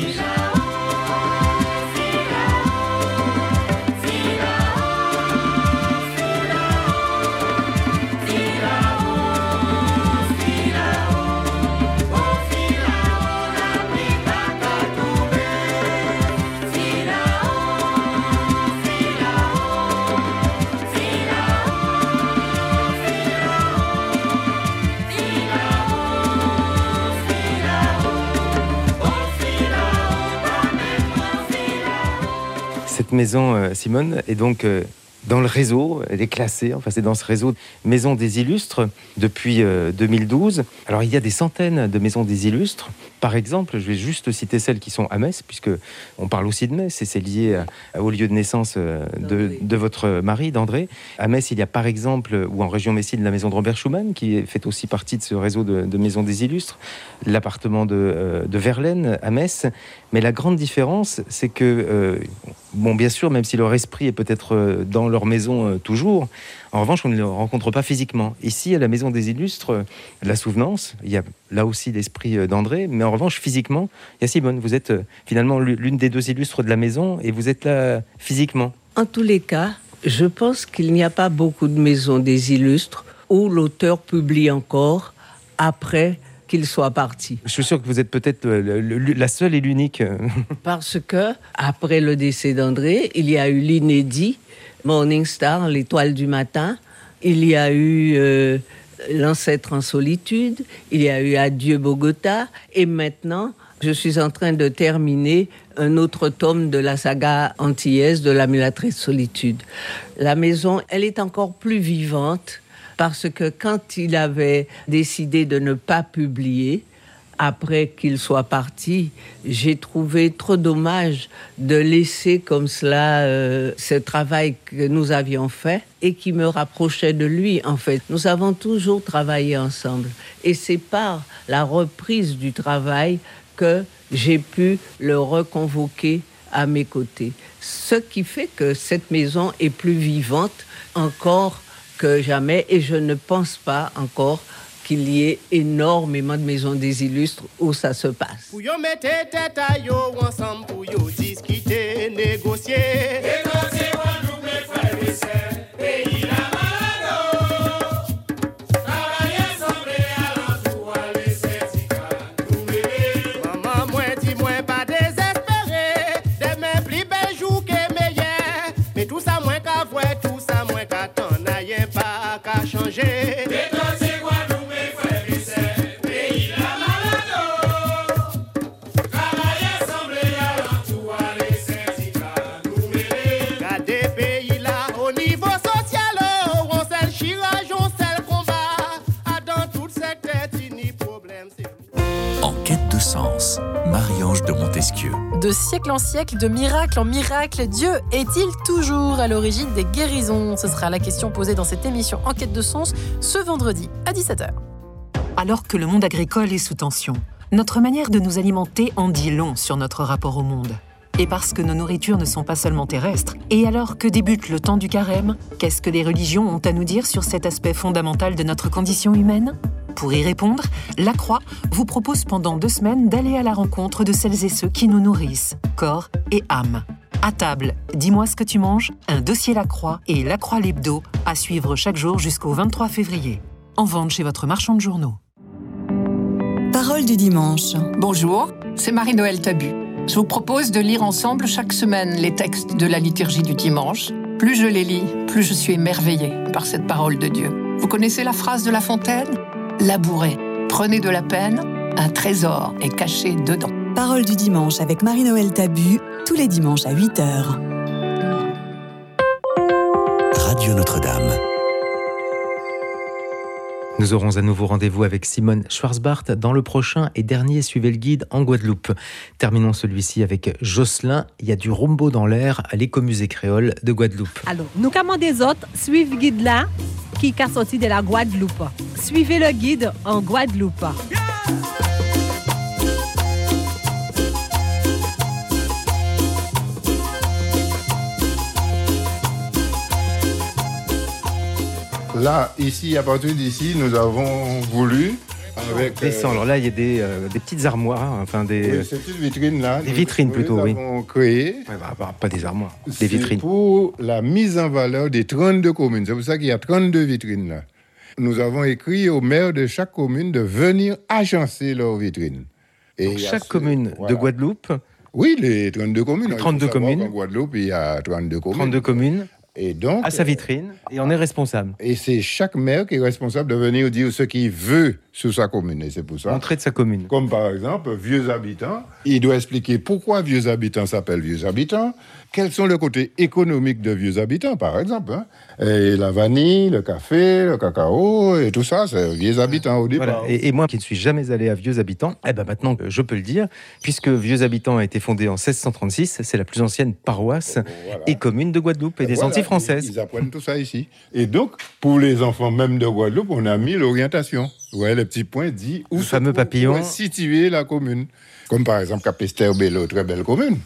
Cette maison, euh, Simone, est donc euh, dans le réseau, elle est classée, enfin c'est dans ce réseau Maison des Illustres depuis euh, 2012. Alors il y a des centaines de maisons des Illustres. Par exemple, je vais juste citer celles qui sont à Metz, puisque on parle aussi de Metz, et c'est lié à- au lieu de naissance euh, de, de votre mari, d'André. À Metz, il y a par exemple, ou en région Messine, la maison de Robert Schumann, qui fait aussi partie de ce réseau de, de maisons des Illustres. L'appartement de, euh, de Verlaine à Metz. Mais la grande différence, c'est que, euh, bon, bien sûr, même si leur esprit est peut-être dans leur maison euh, toujours, en revanche, on ne le rencontre pas physiquement. Ici, à la Maison des Illustres, euh, la souvenance, il y a là aussi l'esprit euh, d'André, mais en revanche, physiquement, il y a Simone. Vous êtes euh, finalement l'u- l'une des deux illustres de la maison et vous êtes là physiquement. En tous les cas, Je pense qu'il n'y a pas beaucoup de maisons des illustres où l'auteur publie encore après qu'il soit parti. Je suis sûr que vous êtes peut-être la seule et l'unique. Parce que, après le décès d'André, il y a eu l'inédit, Morning Star, l'étoile du matin. Il y a eu euh, L'ancêtre en solitude. Il y a eu Adieu Bogota. Et maintenant, je suis en train de terminer un autre tome de la saga antillaise de la mulâtresse solitude. La maison, elle est encore plus vivante parce que quand il avait décidé de ne pas publier, après qu'il soit parti, j'ai trouvé trop dommage de laisser comme cela euh, ce travail que nous avions fait et qui me rapprochait de lui. En fait, nous avons toujours travaillé ensemble et c'est par la reprise du travail que j'ai pu le reconvoquer à mes côtés. Ce qui fait que cette maison est plus vivante encore que jamais et je ne pense pas encore qu'il y ait énormément de maisons des illustres où ça se passe. Tout ça, moins qu'à voir, tout ça, moins qu'à t'en pas qu'à changer. De siècle en siècle, de miracle en miracle, Dieu est-il toujours à l'origine des guérisons? Ce sera la question posée dans cette émission Enquête de sens ce vendredi à 17h. Alors que le monde agricole est sous tension, notre manière de nous alimenter en dit long sur notre rapport au monde. Et parce que nos nourritures ne sont pas seulement terrestres, et alors que débute le temps du carême, qu'est-ce que les religions ont à nous dire sur cet aspect fondamental de notre condition humaine? Pour y répondre, La Croix vous propose pendant deux semaines d'aller à la rencontre de celles et ceux qui nous nourrissent, corps et âme. À table, dis-moi ce que tu manges, un dossier La Croix et La Croix l'hebdo à suivre chaque jour jusqu'au 23 février. En vente chez votre marchand de journaux. Parole du dimanche. Bonjour, c'est Marie-Noël Tabu. Je vous propose de lire ensemble chaque semaine les textes de la liturgie du dimanche. Plus je les lis, plus je suis émerveillée par cette parole de Dieu. Vous connaissez la phrase de La Fontaine? Labourez, prenez de la peine, un trésor est caché dedans. Parole du dimanche avec Marie-Noël Tabu, tous les dimanches à 8h. Radio Notre-Dame. Nous aurons à nouveau rendez-vous avec Simone Schwarzbart dans le prochain et dernier Suivez le guide en Guadeloupe. Terminons celui-ci avec Jocelyn. Il y a du rumbo dans l'air à l'écomusée créole de Guadeloupe. Alors, nous commandons des autres, suivez le guide là, qui est sorti de la Guadeloupe. Suivez le guide en Guadeloupe. Là, ici, à partir d'ici, nous avons voulu, avec... Descends. euh, Alors là, il y a des, euh, des petites armoires, hein, enfin des, oui, cette vitrine-là. des nous- vitrines nous plutôt, oui. avons créé. Ouais, bah, bah, pas des armoires, des vitrines. pour la mise en valeur des 32 communes. C'est pour ça qu'il y a 32 vitrines là. Nous avons écrit au maire de chaque commune de venir agencer leurs vitrines. Et Donc, chaque ce- commune voilà. de Guadeloupe, Oui, les 32 communes. Les Il faut 32 savoir communes. qu'en Guadeloupe, il y a 32 communes. 32 communes, Et donc, à sa vitrine, et on est responsable. et c'est chaque maire qui est responsable de venir dire ce qu'il veut sur sa commune. Et c'est pour ça. Entrée de sa commune. Comme par exemple, vieux habitants. Il doit expliquer pourquoi vieux habitants s'appellent vieux habitants, quels sont les côtés économiques de vieux habitants, par exemple. hein. Et la vanille, le café, le cacao, et tout ça, c'est vieux habitants au départ. Voilà. Et, et moi qui ne suis jamais allé à Vieux Habitants, eh ben maintenant que je peux le dire, puisque Vieux Habitants a été fondé en 1636, c'est la plus ancienne paroisse et commune de Guadeloupe et des Voilà, Antilles françaises. Ils, ils apprennent tout ça ici. Et donc, pour les enfants même de Guadeloupe, on a mis l'orientation. Vous voyez, le petit point dit où Le se fameux papillon. où est située la commune. Comme par exemple Capesterre-Bello, très belle commune.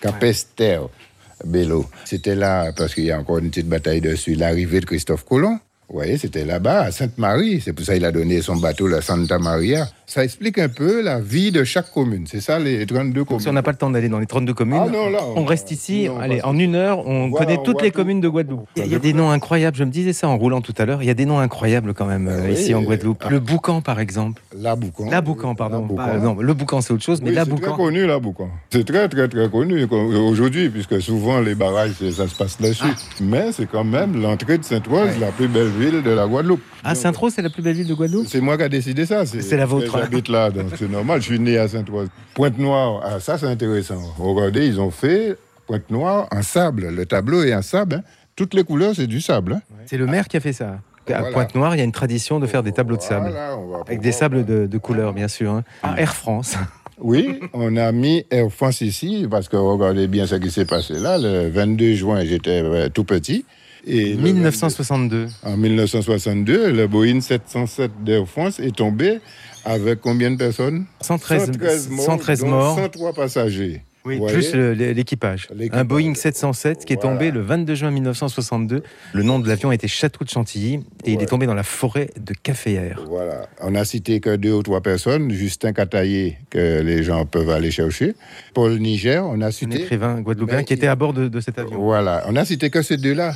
Capesterre-Bello. C'était là, parce qu'il y a encore une petite bataille dessus, l'arrivée de Christophe Colomb. Vous voyez, c'était là-bas, à Sainte-Marie. C'est pour ça qu'il a donné son bateau, la Santa Maria. Ça explique un peu la vie de chaque commune. C'est ça les 32 communes. Si on n'a pas le temps d'aller dans les 32 communes, Ah non, là, on, reste ici. non, allez, en une heure, on Voilà, connaît on toutes les tout. communes de Guadeloupe. Il y a, il y a des noms incroyables. Je me disais ça en roulant tout à l'heure. Il y a des noms incroyables quand même euh, Ah oui. ici en Guadeloupe. Le Boucan, par exemple. La Boucan. La Boucan, pardon. Boucan. Non, le Boucan, c'est autre chose, mais Oui, la c'est très Boucan. connu, la Boucan. C'est très, très, très connu co- aujourd'hui, puisque souvent les barrages, ça se passe là-dessus. Ah. Mais c'est quand même l'entrée de Sainte-Rose, la plus belle ville de la Guadeloupe. Ah, Saint-Tro, c'est la plus belle ville de Guadeloupe? C'est moi qui ai décidé ça. C'est la vôtre. J'habite là, donc c'est normal. Je suis né à Sainte-Rose. Pointe-Noire, ah, ça c'est intéressant. Regardez, ils ont fait Pointe-Noire en sable. Le tableau est en sable. hein. Toutes les couleurs, c'est du sable. hein. C'est le maire qui a fait ça. À Voilà. Pointe-Noire, il y a une tradition de faire des tableaux de sable. Voilà, Avec des sables de, de couleur, bien sûr. hein. Ah, Air France. Oui, on a mis Air France ici parce que regardez bien ce qui s'est passé là. Le 22 juin, j'étais euh, tout petit. Et le 1962. En 1962, le Boeing 707 d'Air France est tombé avec combien de personnes 113 morts, 113 dont morts. 103 passagers. Oui, plus l'équipage. Un Boeing 707 qui est tombé le 22 juin 1962. Le nom de l'avion était Château de Chantilly et il est tombé dans la forêt de Caféère. Voilà. On a cité que deux ou trois personnes. Justin Cataillé, que les gens peuvent aller chercher. Paul Niger, on a Un cité. écrivain guadeloupéen qui était à bord de, de cet avion. Voilà. On a cité que ces deux-là.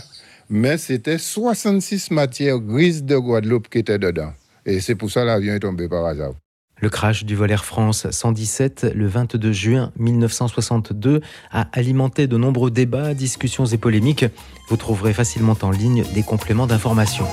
Mais c'était 66 matières grises de Guadeloupe qui étaient dedans. Et. Le crash du vol Air France 117 le 22 juin 1962 a alimenté de nombreux débats, discussions et polémiques. Vous trouverez facilement en ligne des compléments d'information.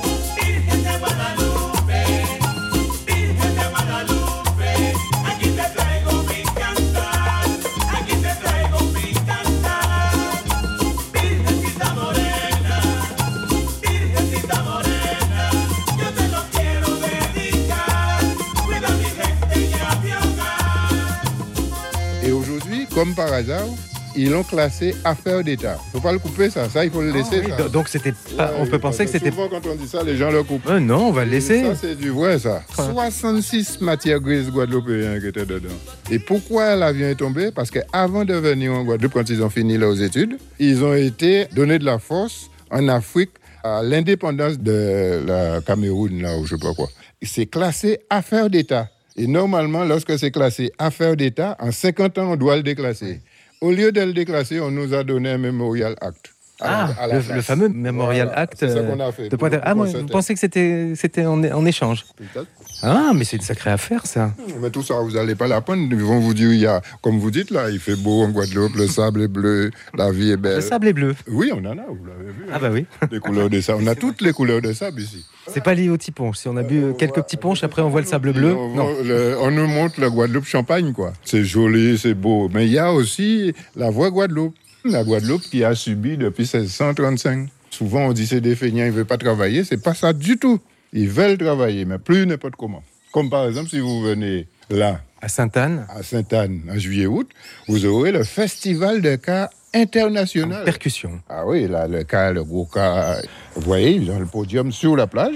Comme par hasard, ils l'ont classé affaire d'État. Il ne faut pas le couper, ça. Ça, il faut le laisser. oui, ça. do- donc c'était pas- on peut penser que c'était- Souvent, quand on dit ça, les gens le coupent. Euh, non, on va le laisser. Ça, c'est du vrai, ça. 66 matières grises guadeloupéennes qui étaient dedans. Et pourquoi l'avion est tombé Parce qu'avant de venir en Guadeloupe, quand ils ont fini leurs études, ils ont été donnés de la force en Afrique à l'indépendance de la Cameroun, là, ou je sais pas quoi. C'est classé affaire d'État. Et normalement, lorsque c'est classé affaire d'État, en 50 ans, on doit le déclasser. Au lieu de le déclasser, on nous a donné un Memorial Act. à Ah, à le, fameux Memorial Voilà, Act c'est ça euh, qu'on a fait de pour- Ah, moi, vous pensez que c'était c'était en, en échange Peut-être. Ah, mais c'est une sacrée affaire, ça. Mais tout ça, vous n'allez pas l'apprendre. Ils vont vous dire, il y a, comme vous dites là, il fait beau en Guadeloupe, le sable est bleu, la vie est belle. Le sable est bleu. Oui, on en a, vous l'avez vu. Ah bah oui. Les couleurs de sable. On a toutes les couleurs de sable ici. C'est pas lié au petit ponche. Si on a bu euh, quelques petits ponches, après on voit le sable bleu. On, Non. le- on nous montre la Guadeloupe champagne, quoi. C'est joli, c'est beau. Mais il y a aussi la voie Guadeloupe. La Guadeloupe qui a subi depuis 1635. Souvent, on dit c'est des feignants, ils ne veulent pas travailler. C'est pas ça du tout. Ils veulent travailler, mais plus n'importe comment? Comme par exemple, si vous venez là, À Sainte-Anne, à Sainte-Anne, en juillet-août, vous aurez le festival de cas international. percussion. Ah oui, là, le cas, le gros cas. Vous voyez, ils ont le podium sur la plage.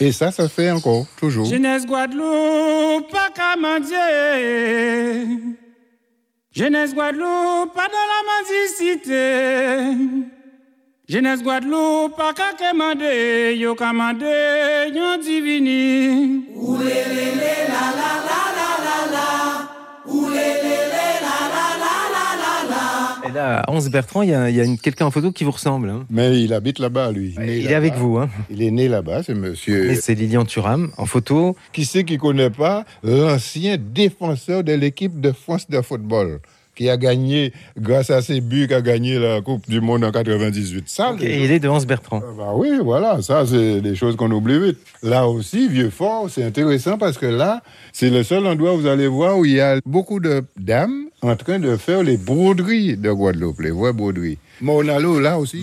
Et ça, ça fait encore, toujours. Jeunesse Guadeloupe, pas qu'à mendier. Jeunesse Guadeloupe, pas dans la mendicité. Jeunesse Guadeloupe, pas qu'à quémander, yo commandé, yo divini. Et là, à Hans Bertrand, il y a, il y a une- quelqu'un en photo qui vous ressemble. hein. Mais il habite là-bas, lui. Il est avec vous. Hein. Il est né là-bas, c'est monsieur. Et c'est Lilian Thuram en photo. Qui c'est qui connaît pas l'ancien défenseur de l'équipe de France de football? Qui a gagné, grâce à ses buts, qui a gagné la Coupe du Monde en 98. Ça, Et il est de Hans Bertrand. Bah oui, voilà, ça, c'est des choses qu'on oublie vite. Là aussi, Vieux-Fort, c'est intéressant parce que là, c'est le seul endroit où vous allez voir où il y a beaucoup de dames en train de faire les broderies de Guadeloupe, les vraies broderies. Morne-à-l'eau, là aussi.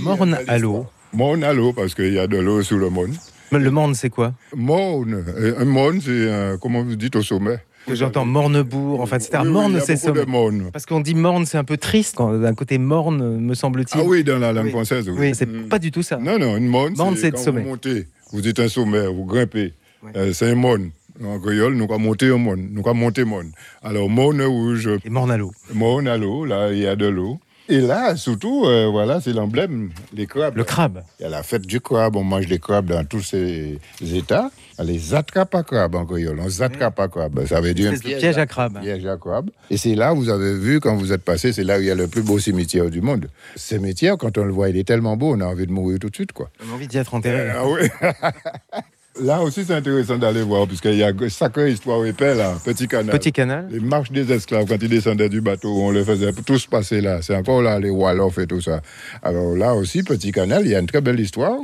L'eau. Morne-à-l'eau, parce qu'il y a de l'eau sous le Morne. Le Morne, c'est quoi? Morne, euh, un Morne, c'est, euh, comment vous dites, au sommet? J'entends Mornebourg, enfin, etc. Oui, oui, Morne, c'est. Morne. Parce qu'on dit Morne, c'est un peu triste. quand- D'un côté Morne, me semble-t-il. Ah oui, dans la langue Oui. française, oui. Oui, c'est Mm. pas du tout ça. Non, non, une morne, c'est quand sommet. vous montez, vous dites un sommet, vous grimpez. Euh, c'est un morne. En créole, nous avons monté un morne, nous avons monté morne. Alors, morne rouge? Et Morne à l'eau. Morne à l'eau, là, il y a de l'eau. Et là, surtout, euh, voilà, c'est l'emblème, les crabes. Le crabe. Il y a la fête du crabe, on mange les crabes dans tous ces états. Les attrape à crabes en créole, on attrape à crabes. Ça veut dire un de piège à crabe. piège à crabe. Et c'est là, vous avez vu, quand vous êtes passé, c'est là où il y a le plus beau cimetière du monde. Ce cimetière, quand on le voit, il est tellement beau, on a envie de mourir tout de suite, quoi. On a envie d'y être enterré. Ah oui. Là aussi, c'est intéressant d'aller voir, puisqu'il y a une sacrée histoire épais, là. Petit canal. Petit canal. Les marches des esclaves, quand ils descendaient du bateau, on les faisait tous passer là. C'est encore là, les Wolof et tout ça. Alors là aussi, petit canal, il y a une très belle histoire.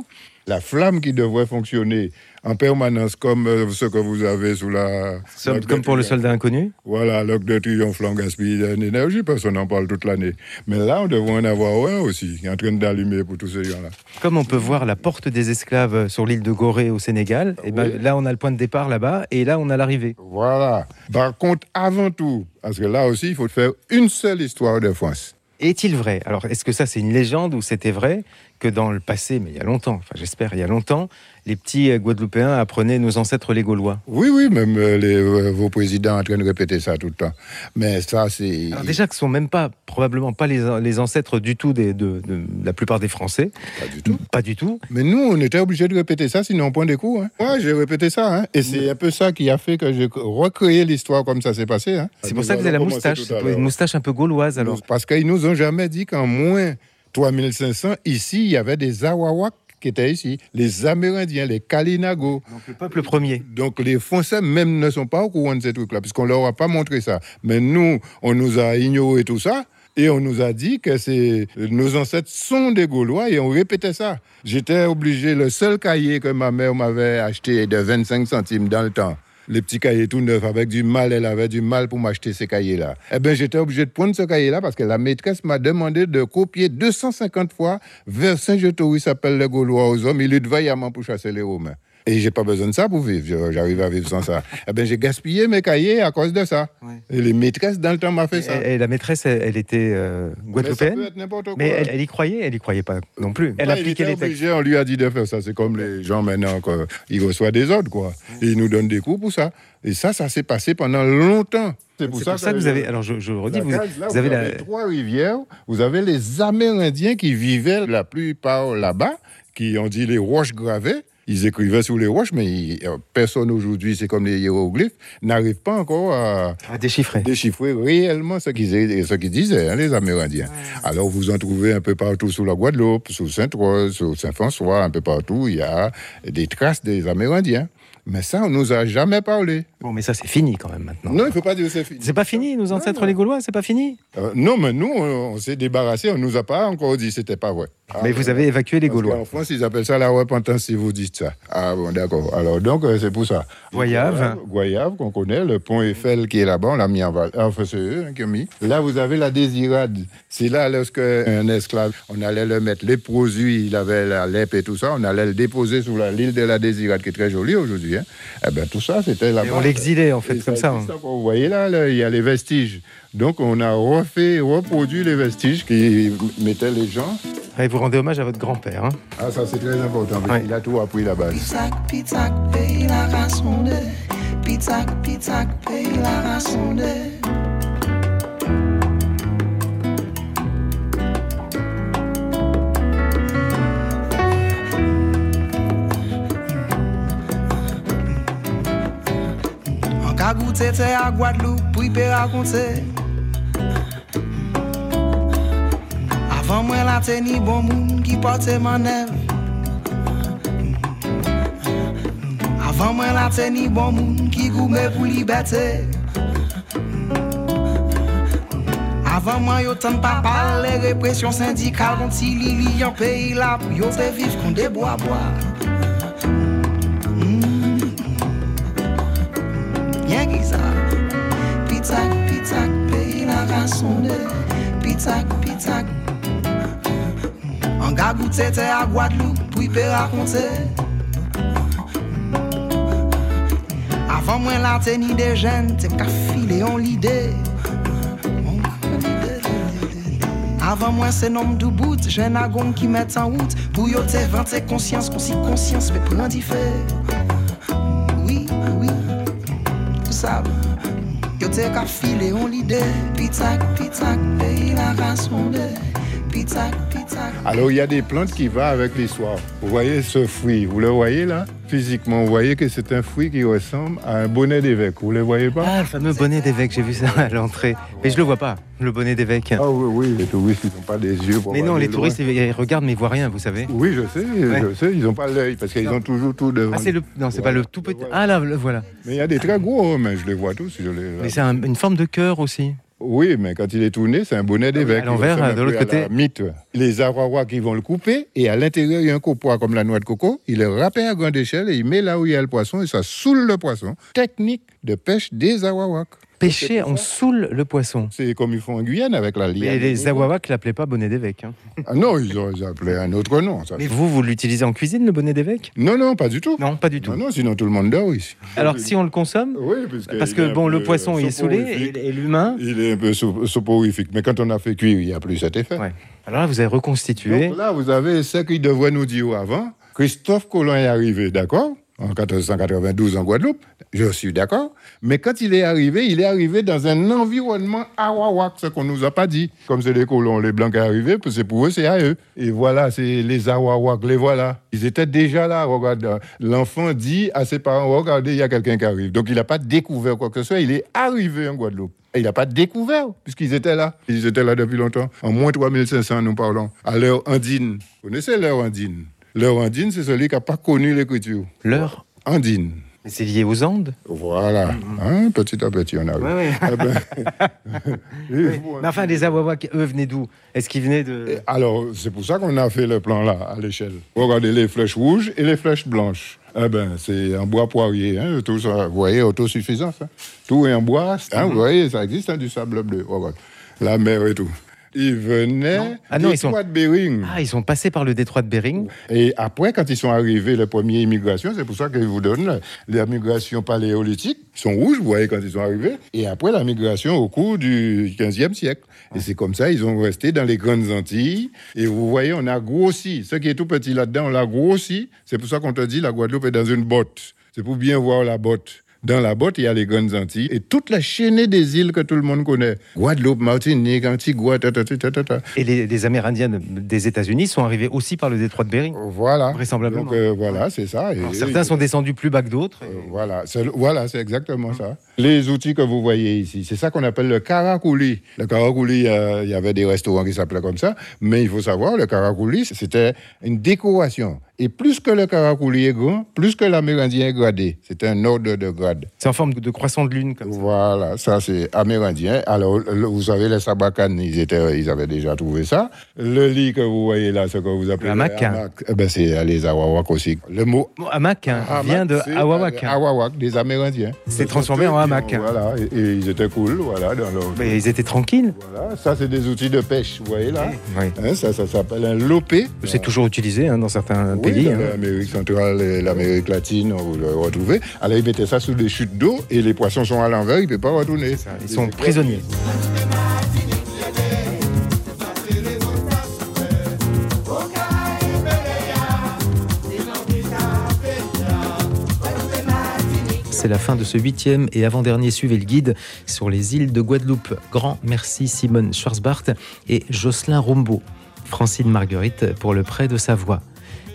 La flamme qui devrait fonctionner en permanence comme euh, ce que vous avez sous la... Comme- pour le soldat inconnu Voilà, l'arc de triomphe, on gaspille d'énergie, parce qu'on en parle toute l'année. Mais là, on devrait en avoir un aussi, en train d'allumer pour tous ces gens-là. Comme on peut voir la porte des esclaves sur l'île de Gorée au Sénégal, et ben, là on a le point de départ là-bas et là on a l'arrivée. Voilà. Par contre, avant tout, parce que là aussi, il faut faire une seule histoire de France. Est-il vrai? Alors est-ce que ça c'est une légende ou c'était vrai? Que dans le passé, mais il y a longtemps, enfin j'espère il y a longtemps, les petits euh, Guadeloupéens apprenaient nos ancêtres les Gaulois Oui, oui, même euh, les, euh, vos présidents en train de répéter ça tout le temps. Mais ça, c'est... Alors déjà que ce sont même pas, probablement pas les, les ancêtres du tout des, de, de la plupart des Français. Pas du tout. Pas du tout. Mais nous, on était obligés de répéter ça, sinon on prend des coups. Hein. Moi, j'ai répété ça. Hein. Et c'est un peu ça qui a fait que j'ai recréé l'histoire comme ça s'est passé. Hein. C'est pour ça que vous avez la moustache. Une moustache un peu gauloise alors. Parce qu'ils nous ont jamais dit qu'en moins 3500, ici, il y avait des Awawak qui étaient ici, les Amérindiens, les Kalinago. Donc le peuple premier. Donc les Français même ne sont pas au courant de ces trucs-là, puisqu'on leur a pas montré ça. Mais nous, on nous a ignoré tout ça. Et on nous a dit que nos ancêtres sont des Gaulois et on répétait ça. J'étais obligé, le seul cahier que ma mère m'avait acheté de 25 centimes dans le temps, les petits cahiers tout neufs avec du mal, elle avait du mal pour m'acheter ces cahiers-là. Eh bien, j'étais obligé de prendre ce cahier-là parce que la maîtresse m'a demandé de copier 250 fois vers Saint-Jean-Toury s'appelle les Gaulois aux hommes, il lutte vaillamment pour chasser les Romains. Et j'ai pas besoin de ça pour vivre. J'arrive à vivre sans ça. Eh bien, j'ai gaspillé mes cahiers à cause de ça. Et les maîtresses dans le temps m'ont fait ça. Et, et la maîtresse, elle, elle était euh, Mais ça guadeloupéenne peut être n'importe quoi. Mais elle, elle y croyait Elle y croyait pas non plus. Elle Ouais, appliquait les textes. obligé, on lui a dit de faire ça. C'est comme les gens maintenant, quoi. ils reçoivent des ordres, quoi. Et ils nous donnent des coups pour ça. Et ça, ça s'est passé pendant longtemps. C'est pour ça que vous avez. Alors je, je redis, vous, case, là, vous avez la. trois rivières. Vous avez les Amérindiens qui vivaient la plupart là-bas, qui ont dit les roches gravées. Ils écrivaient sur les roches, mais ils- euh, personne aujourd'hui, c'est comme les hiéroglyphes, n'arrive pas encore à, À déchiffrer. déchiffrer réellement ce qu'ils ce qu'ils disaient, hein, les Amérindiens. Alors vous en trouvez un peu partout sur la Guadeloupe, sur Sainte-Rose, sur Saint-François, un peu partout, il y a des traces des Amérindiens. Mais ça, on nous a jamais parlé. Bon, mais ça c'est fini quand même maintenant. Non, il ne faut pas dire que c'est fini. C'est pas fini, nos ancêtres les Gaulois, c'est pas fini? Euh, non, mais nous, on, on s'est débarrassé, on nous a pas encore dit que c'était pas vrai. Ah, Mais vous avez évacué les Gaulois. qu'en France, ils appellent ça la repentance si vous dites ça. Ah bon, d'accord. Alors, donc, euh, c'est pour ça. Goyave. Goyave, qu'on connaît, le pont Eiffel qui est là-bas, on l'a mis en val. Enfin, c'est eux hein, qui ont mis. Là, vous avez la désirade. C'est là, lorsque un esclave, on allait le mettre, les produits, il avait la lèpre et tout ça, on allait le déposer sur l'île de la désirade, qui est très jolie aujourd'hui. Hein. Eh ben, tout ça, c'était là-bas. Et on l'exilait en fait, Et comme ça. hein. encore. Vous voyez là, là, il y a les vestiges. Donc on a refait, reproduit les vestiges qui mettaient les gens. Et vous rendez hommage à votre grand-père. hein. Ah ça c'est très important, parce qu'il a tout appris là-bas. Ka goute te a Guadeloupe pou y pe rakonte Avan mwen la teni bon moun ki porte manev Avan mwen la teni bon moun ki goume pou liberte Avan mwen yo tan pa pal le represyon syndikal Kon ti li li yon peyi la pou yo te viv kon de bois Bien ki sa Pitak, pitak, peyi la rançon de Pitak, pitak An ga goute te a Guadeloupe pou y pe rakonte Avan mwen la teni de jen te ka file yon lide. Avan mwen se nom dou bout jen agon ki met an wout. Pou yo te vante konsyans kon si konsyans pe pran di fe. Oui, oui Tout ça Yo te ka file yon lide. Pitak, pitak, peyi la rançon de Alors il y a des plantes qui vont avec l'histoire. Vous voyez ce fruit, vous le voyez là? Physiquement, vous voyez que c'est un fruit qui ressemble à un bonnet d'évêque. Vous le voyez pas? Ah, le fameux bonnet d'évêque, j'ai vu ça à l'entrée. Mais je le vois pas, le bonnet d'évêque. Ah oui, oui, les touristes, ils n'ont pas des yeux pour Mais non, les touristes, ils regardent mais ils voient rien, vous savez. Oui, je sais, je sais, ils n'ont pas l'œil parce qu'ils ont toujours tout devant. Ah, c'est le... Non, c'est pas le tout petit. Ah là, le voilà. Mais il y a des très gros, mais je les vois tous. Je les... Mais c'est un- une forme de cœur aussi. Oui, mais quand il est tourné, c'est un bonnet d'évêque. à l'envers, ressemble de l'autre côté. la Mythe. Les Awawa qui vont le couper, et à l'intérieur, il y a un copois comme la noix de coco. Il le râpe à grande échelle et il met là où il y a le poisson et ça saoule le poisson. Technique de pêche des Awawak. Pêcher, on saoule le poisson. C'est comme ils font en Guyane avec la liane. Mais les Awawak l'appelaient pas bonnet d'évêque. hein. Ah non, ils ont ils appelaient un autre nom. Ça. Mais vous, vous l'utilisez en cuisine, le bonnet d'évêque? Non, non, pas du tout. Non, pas du tout. Non, non, sinon tout le monde dort ici. Alors, si on le consomme? Oui, Parce que bon, le poisson il est saoulé et, et l'humain? Il est un peu sop- soporifique, mais quand on a fait cuire, il n'y a plus cet effet. Alors là, vous avez reconstitué. Donc là, vous avez ce qu'il devrait nous dire avant. Christophe Colomb est arrivé, d'accord? En 1492 en Guadeloupe, je suis d'accord. Mais quand il est arrivé, il est arrivé dans un environnement awawak, ce qu'on nous a pas dit. Comme c'est les colons, les blancs qui sont arrivés, c'est pour eux, c'est à eux. Et voilà, c'est les awawak, les voilà. Ils étaient déjà là, regarde. L'enfant dit à ses parents, regardez, il y a quelqu'un qui arrive. Donc il n'a pas découvert quoi que ce soit, il est arrivé en Guadeloupe. Et il n'a pas découvert, puisqu'ils étaient là. Ils étaient là depuis longtemps. En moins 3500, nous parlons. À l'heure andine. Vous connaissez l'heure andine? L'heure andine, c'est celui qui n'a pas connu l'écriture. L'heure Andine. Mais c'est lié aux Andes Voilà. Hein, petit à petit, on arrive. Ouais, ouais. Eh ben, Oui. Mais enfin, les Awawak, eux, venaient d'où? Est-ce qu'ils venaient de. Alors, c'est pour ça qu'on a fait le plan là, à l'échelle. Regardez les flèches rouges et les flèches blanches. Eh ben, c'est en bois poirier, hein, tout ça. Vous voyez, autosuffisance. hein. Tout est en bois. hein, Vous voyez, ça existe, hein, du sable bleu. Regarde. La mer et tout. Ils venaient Ah non, des ils sont- de Bering. Ah, ils sont passés par le détroit de Bering. Et après, quand ils sont arrivés, les premières immigrations, c'est pour ça qu'ils vous donnent la migration paléolithique. Ils sont rouges, vous voyez, quand ils sont arrivés. Et après, la migration au cours du 15e siècle. Et c'est comme ça, ils ont resté dans les grandes Antilles. Et vous voyez, on a grossi. Ce qui est tout petit là-dedans, on l'a grossi. C'est pour ça qu'on te dit, la Guadeloupe est dans une botte. C'est pour bien voir la botte. Dans la botte, il y a les grandes Antilles et toute la chaînée des îles que tout le monde connaît. Guadeloupe, Martinique, Antigua, ta, ta, ta, ta, ta. Et les, les Amérindiens de- des États-Unis sont arrivés aussi par le détroit de Bering. Voilà. Vraisemblablement. Donc, euh, voilà, c'est ça. Et- Alors, certains sont descendus plus bas que d'autres. Voilà, c'est le- voilà, c'est exactement ça. Les outils que vous voyez ici, c'est ça qu'on appelle le caracouli. Le caracouli, euh, il y avait des restaurants qui s'appelaient comme ça, mais il faut savoir, le caracouli, c'était une décoration. Et plus que le caracouli est grand, plus que l'amérindien est gradé. C'est un ordre de grade. C'est en forme de croissant de lune, comme ça. Voilà, ça c'est amérindien. Alors, le- vous savez, les sabacanes, ils, étaient, ils avaient déjà trouvé ça. Le lit que vous voyez là, ce que vous appelez Le hamac. eh ben, c'est les Awawak aussi. Le mot hamac hein, vient de Awawak. euh, Awawak, des Amérindiens. C'est transformé en hamac. Voilà, et, et ils étaient cool, voilà. Dans leur... Mais ils étaient tranquilles. Voilà, ça c'est des outils de pêche, vous voyez là. Oui. Hein, ça, ça s'appelle un lopé. C'est toujours utilisé hein, dans certains Oui, pays. dans hein. l'Amérique centrale et l'Amérique latine, vous le retrouvez. Alors ils mettaient ça sous des chutes d'eau et les poissons sont à l'envers, ils ne peuvent pas retourner. Ils sont prisonniers. C'est la fin de ce huitième et avant-dernier Suivez le guide sur les îles de Guadeloupe. Grand merci Simone Schwarzbart et Jocelyn Rombaud. Francine Marguerite pour le prêt de sa voix.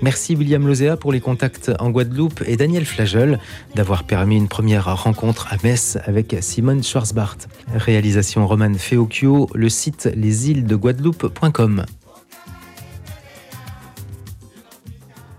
Merci William Lozea pour les contacts en Guadeloupe et Daniel Flagel d'avoir permis une première rencontre à Metz avec Simone Schwarzbart. Réalisation Romane Feocchio, le site lesilesdeguadeloupe.com.